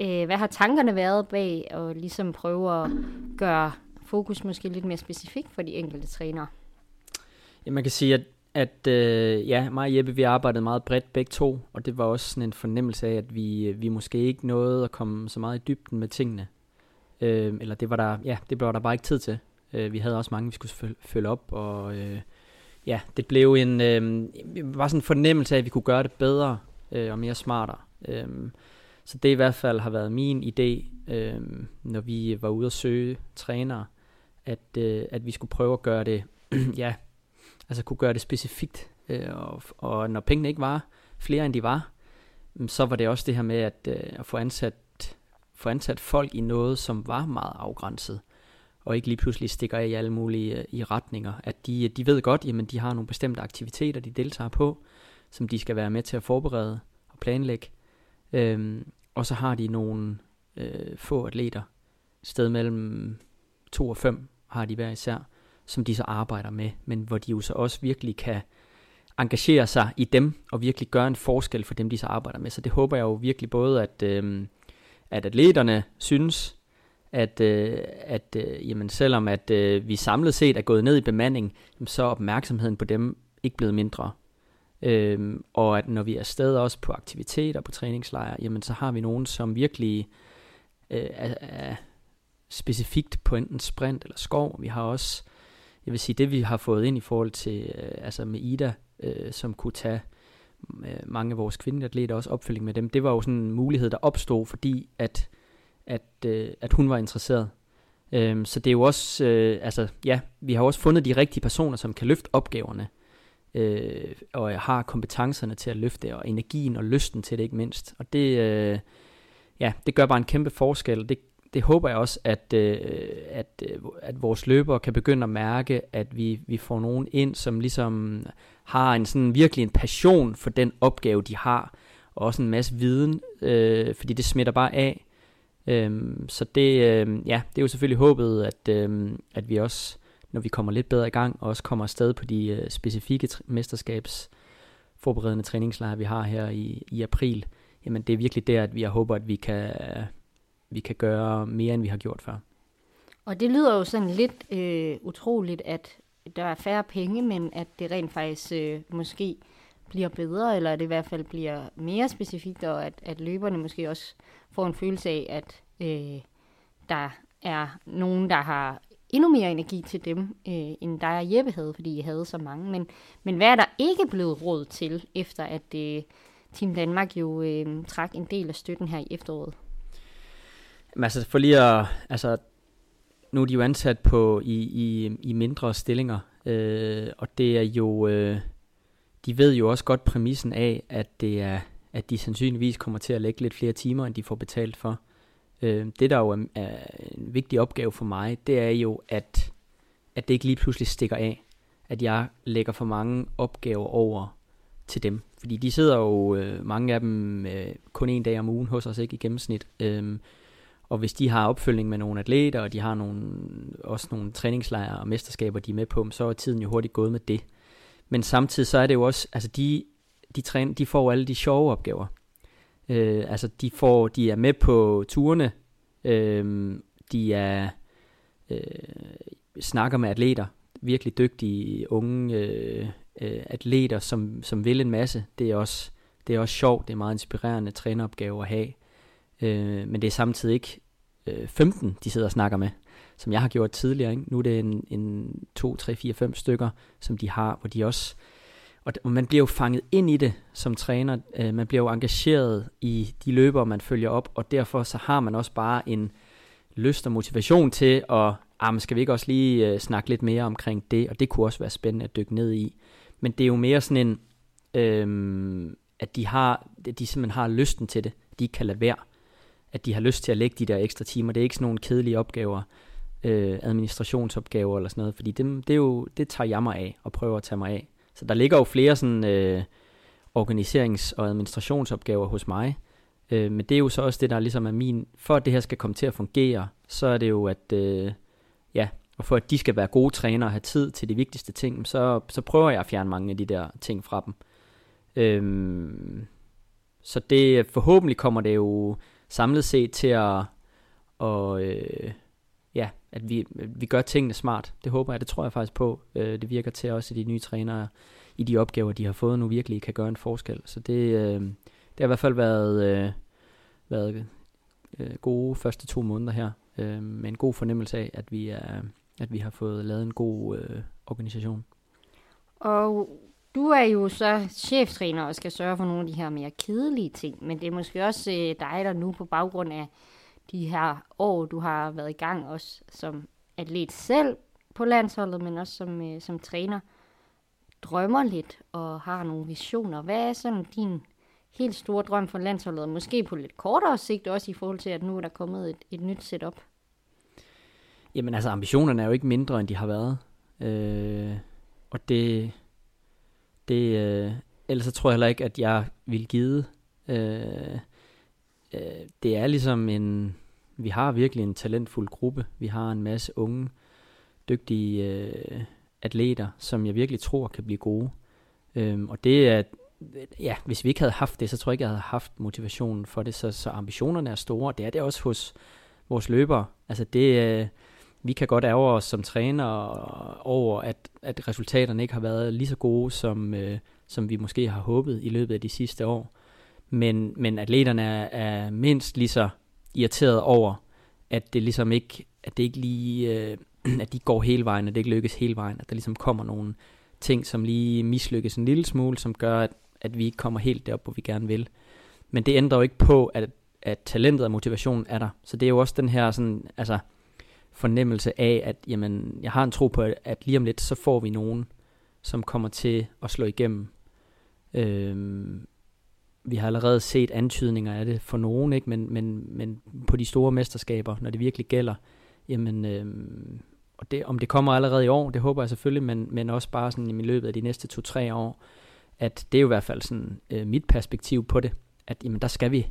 øh, hvad har tankerne været bag at ligesom prøve at gøre fokus måske lidt mere specifikt for de enkelte trænere? Ja, man kan sige, at at øh, ja, mig og Jeppe, vi arbejdede meget bredt begge to, og det var også sådan en fornemmelse af, at vi, øh, vi måske ikke nåede at komme så meget i dybden med tingene. Øh, eller det var der, ja, det blev der bare ikke tid til. Øh, vi havde også mange, vi skulle følge, op, og øh, ja, det blev en, øh, var sådan en fornemmelse af, at vi kunne gøre det bedre øh, og mere smartere. Øh, så det i hvert fald har været min idé, øh, når vi var ude at søge trænere, at, øh, at vi skulle prøve at gøre det, ja, altså kunne gøre det specifikt. Øh, og, og når pengene ikke var flere end de var, mm, så var det også det her med at, øh, at få ansat få ansat folk i noget, som var meget afgrænset, og ikke lige pludselig stikker af i alle mulige øh, i retninger. At de, de ved godt, jamen de har nogle bestemte aktiviteter, de deltager på, som de skal være med til at forberede og planlægge. Øhm, og så har de nogle øh, få atleter, sted mellem to og fem har de hver især, som de så arbejder med, men hvor de jo så også virkelig kan engagere sig i dem, og virkelig gøre en forskel for dem, de så arbejder med. Så det håber jeg jo virkelig både, at, øh, at atleterne synes, at, øh, at øh, jamen selvom at øh, vi samlet set er gået ned i bemanding, så er opmærksomheden på dem ikke blevet mindre. Øhm, og at når vi er afsted også på aktiviteter, på træningslejre, jamen så har vi nogen, som virkelig øh, er, er specifikt på enten sprint eller skov. Vi har også jeg vil sige, det vi har fået ind i forhold til, øh, altså med Ida, øh, som kunne tage øh, mange af vores kvindelige atleter, også opfølging med dem, det var jo sådan en mulighed, der opstod, fordi at, at, øh, at hun var interesseret. Øhm, så det er jo også, øh, altså ja, vi har også fundet de rigtige personer, som kan løfte opgaverne, øh, og har kompetencerne til at løfte, og energien og lysten til det ikke mindst. Og det, øh, ja, det gør bare en kæmpe forskel, det, det håber jeg også, at, øh, at, øh, at vores løbere kan begynde at mærke, at vi, vi får nogen ind, som ligesom har en sådan virkelig en passion for den opgave, de har, og også en masse viden, øh, fordi det smitter bare af. Øhm, så det, øh, ja, det er jo selvfølgelig håbet, at, øh, at vi også, når vi kommer lidt bedre i gang, også kommer afsted på de øh, specifikke tr- mesterskabs forberedende træningslejre, vi har her i, i april, jamen det er virkelig der, at vi håber, at vi kan, vi kan gøre mere, end vi har gjort før. Og det lyder jo sådan lidt øh, utroligt, at der er færre penge, men at det rent faktisk øh, måske bliver bedre, eller at det i hvert fald bliver mere specifikt, og at, at løberne måske også får en følelse af, at øh, der er nogen, der har endnu mere energi til dem, øh, end dig og Jeppe havde, fordi I havde så mange. Men, men hvad er der ikke blevet råd til, efter at øh, Team Danmark jo øh, trak en del af støtten her i efteråret? Men altså for lige at, altså nu er de jo ansat på i, i, i mindre stillinger, øh, og det er jo, øh, de ved jo også godt præmissen af, at det er, at de sandsynligvis kommer til at lægge lidt flere timer, end de får betalt for. Øh, det der jo er, er en vigtig opgave for mig, det er jo, at, at det ikke lige pludselig stikker af, at jeg lægger for mange opgaver over til dem. Fordi de sidder jo, øh, mange af dem, øh, kun en dag om ugen hos os, ikke i gennemsnit. Øh, og hvis de har opfølgning med nogle atleter, og de har nogle, også nogle træningslejre og mesterskaber, de er med på, så er tiden jo hurtigt gået med det. Men samtidig så er det jo også, altså de, de, træner, de får alle de sjove opgaver. Øh, altså de, får, de er med på turene, Øh, de er øh, snakker med atleter, virkelig dygtige unge øh, øh, atleter, som, som vil en masse. Det er også det er også sjovt, det er meget inspirerende træneopgave at have. Øh, men det er samtidig ikke øh, 15, de sidder og snakker med, som jeg har gjort tidligere. Ikke? Nu er det en, en 2, 3, 4, 5 stykker, som de har, hvor de også... Og, og man bliver jo fanget ind i det som træner. Øh, man bliver jo engageret i de løbere, man følger op, og derfor så har man også bare en lyst og motivation til at, ah, men skal vi ikke også lige øh, snakke lidt mere omkring det, og det kunne også være spændende at dykke ned i. Men det er jo mere sådan en, øh, at de, har, at de simpelthen har lysten til det, de ikke kan lade være, at de har lyst til at lægge de der ekstra timer. Det er ikke sådan nogle kedelige opgaver, øh, administrationsopgaver eller sådan noget, fordi det, det, er jo, det tager jeg mig af og prøver at tage mig af. Så der ligger jo flere sådan øh, organiserings- og administrationsopgaver hos mig, øh, men det er jo så også det, der ligesom er min, for at det her skal komme til at fungere, så er det jo, at øh, ja, og for at de skal være gode trænere og have tid til de vigtigste ting, så, så prøver jeg at fjerne mange af de der ting fra dem. Øhm, så det forhåbentlig kommer det jo samlet set til at, og, øh, ja, at vi, vi gør tingene smart. Det håber jeg, det tror jeg faktisk på. Øh, det virker til også, at de nye trænere i de opgaver, de har fået nu, virkelig kan gøre en forskel. Så det, øh, det har i hvert fald været, øh, været øh, gode første to måneder her, øh, med en god fornemmelse af, at vi, er, at vi har fået lavet en god øh, organisation. Og du er jo så cheftræner og skal sørge for nogle af de her mere kedelige ting, men det er måske også øh, dig, der nu på baggrund af de her år, du har været i gang også som atlet selv på landsholdet, men også som, øh, som træner, drømmer lidt og har nogle visioner. Hvad er sådan din helt store drøm for landsholdet, og måske på lidt kortere sigt også i forhold til, at nu er der kommet et, et nyt setup? Jamen altså, ambitionerne er jo ikke mindre, end de har været. Øh, og det, det, øh, ellers så tror jeg heller ikke, at jeg vil give. Øh, øh, det er ligesom en, vi har virkelig en talentfuld gruppe. Vi har en masse unge, dygtige øh, atleter, som jeg virkelig tror kan blive gode. Øh, og det er, ja, hvis vi ikke havde haft det, så tror jeg ikke, jeg havde haft motivationen for det. Så, så ambitionerne er store. Det er det også hos vores løbere. Altså det, øh, vi kan godt ærge os som træner over, at, at resultaterne ikke har været lige så gode, som, øh, som vi måske har håbet i løbet af de sidste år. Men, men atleterne er, er mindst lige så irriteret over, at det ligesom ikke, at det ikke lige, øh, at de går hele vejen, at det ikke lykkes hele vejen, at der ligesom kommer nogle ting, som lige mislykkes en lille smule, som gør, at, at vi ikke kommer helt derop, hvor vi gerne vil. Men det ændrer jo ikke på, at, at talentet og motivationen er der. Så det er jo også den her sådan, altså, fornemmelse af, at jamen, jeg har en tro på, at lige om lidt, så får vi nogen, som kommer til at slå igennem. Øhm, vi har allerede set antydninger af det for nogen, ikke? Men, men, men på de store mesterskaber, når det virkelig gælder, jamen, øhm, og det, om det kommer allerede i år, det håber jeg selvfølgelig, men, men også bare sådan i løbet af de næste to-tre år, at det er jo i hvert fald sådan øh, mit perspektiv på det, at jamen, der skal vi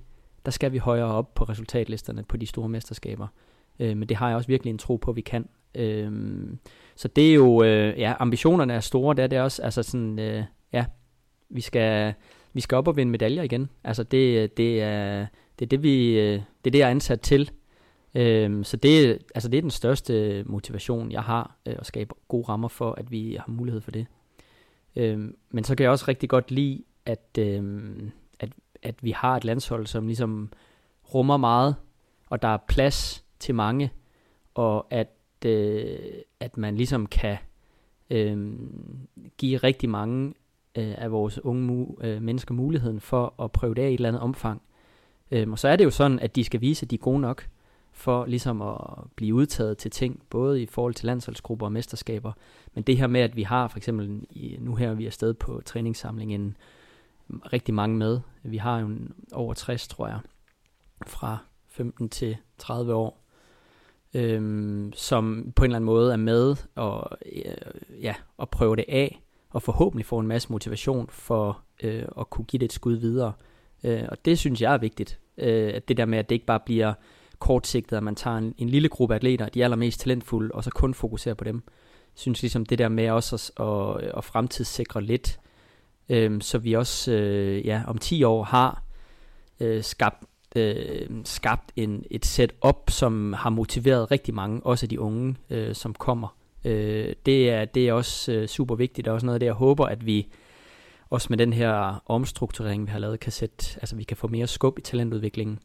der skal vi højere op på resultatlisterne på de store mesterskaber. Øh, men det har jeg også virkelig en tro på, at vi kan. Øh, så det er jo, øh, ja, ambitionerne er store, det er det også, altså sådan, øh, ja, vi skal, vi skal op og vinde medaljer igen. Altså det, det er det, er det, vi, øh, det er det, jeg er ansat til. Øhm, så det, altså det er den største motivation, jeg har, øh, at skabe gode rammer for, at vi har mulighed for det. Øhm, men så kan jeg også rigtig godt lide, at, øhm, at, at vi har et landshold, som ligesom rummer meget, og der er plads til mange, og at, øh, at man ligesom kan øh, give rigtig mange øh, af vores unge mu- øh, mennesker muligheden for at prøve det af i et eller andet omfang. Øh, og så er det jo sådan, at de skal vise, at de er gode nok for ligesom at blive udtaget til ting, både i forhold til landsholdsgrupper og mesterskaber. Men det her med, at vi har for eksempel, nu her vi er afsted på træningssamlingen, mm, rigtig mange med. Vi har jo en, over 60, tror jeg, fra 15 til 30 år, øhm, som på en eller anden måde er med og, øh, ja, og prøve det af, og forhåbentlig få en masse motivation for øh, at kunne give det et skud videre. Øh, og det synes jeg er vigtigt, øh, at det der med, at det ikke bare bliver kortsigtet, at man tager en, en lille gruppe atleter, de allermest talentfulde, og så kun fokuserer på dem. Jeg synes ligesom det der med også at, at, at fremtidssikre lidt, øh, så vi også øh, ja, om 10 år har øh, skabt øh, skabt en, et setup, som har motiveret rigtig mange, også de unge, øh, som kommer. Øh, det, er, det er også øh, super vigtigt, og også noget af det, jeg håber, at vi også med den her omstrukturering, vi har lavet, kan sætte, altså vi kan få mere skub i talentudviklingen.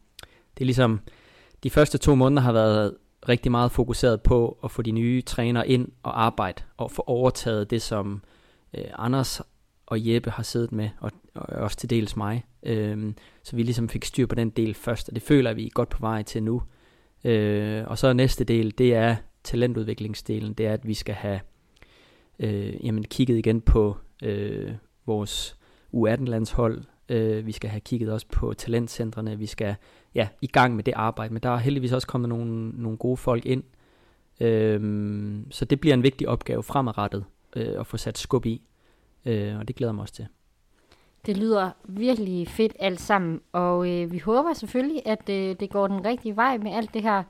Det er ligesom, de første to måneder har været rigtig meget fokuseret på at få de nye trænere ind og arbejde, og få overtaget det, som øh, Anders og Jeppe har siddet med, og, og også til dels mig. Øh, så vi ligesom fik styr på den del først, og det føler vi er godt på vej til nu. Øh, og så næste del, det er talentudviklingsdelen, det er, at vi skal have øh, jamen, kigget igen på øh, vores U18-landshold, øh, vi skal have kigget også på talentcentrene, vi skal ja, i gang med det arbejde, men der er heldigvis også kommet nogle, nogle gode folk ind, øh, så det bliver en vigtig opgave fremadrettet øh, at få sat skub i, øh, og det glæder mig også til. Det lyder virkelig fedt alt sammen, og øh, vi håber selvfølgelig, at øh, det går den rigtige vej med alt det her,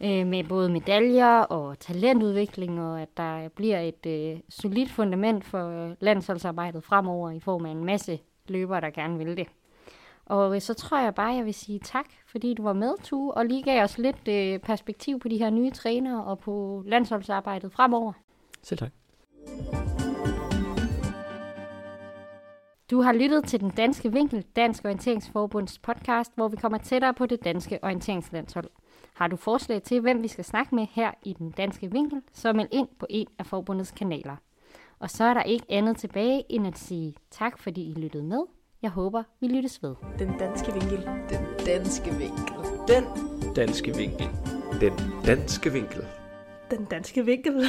øh, med både medaljer og talentudvikling, og at der bliver et øh, solidt fundament for landsholdsarbejdet fremover i form af en masse løbere, der gerne vil det. Og øh, så tror jeg bare, jeg vil sige tak, fordi du var med, Tue, og lige gav os lidt øh, perspektiv på de her nye trænere og på landsholdsarbejdet fremover. Selv tak. Du har lyttet til den danske vinkel, Dansk Orienteringsforbunds podcast, hvor vi kommer tættere på det danske orienteringslandshold. Har du forslag til, hvem vi skal snakke med her i den danske vinkel, så meld ind på en af forbundets kanaler. Og så er der ikke andet tilbage end at sige tak, fordi I lyttede med. Jeg håber, vi lyttes ved. Den danske vinkel. Den danske vinkel. Den Danske vinkel. Den danske vinkel. Den danske vinkel.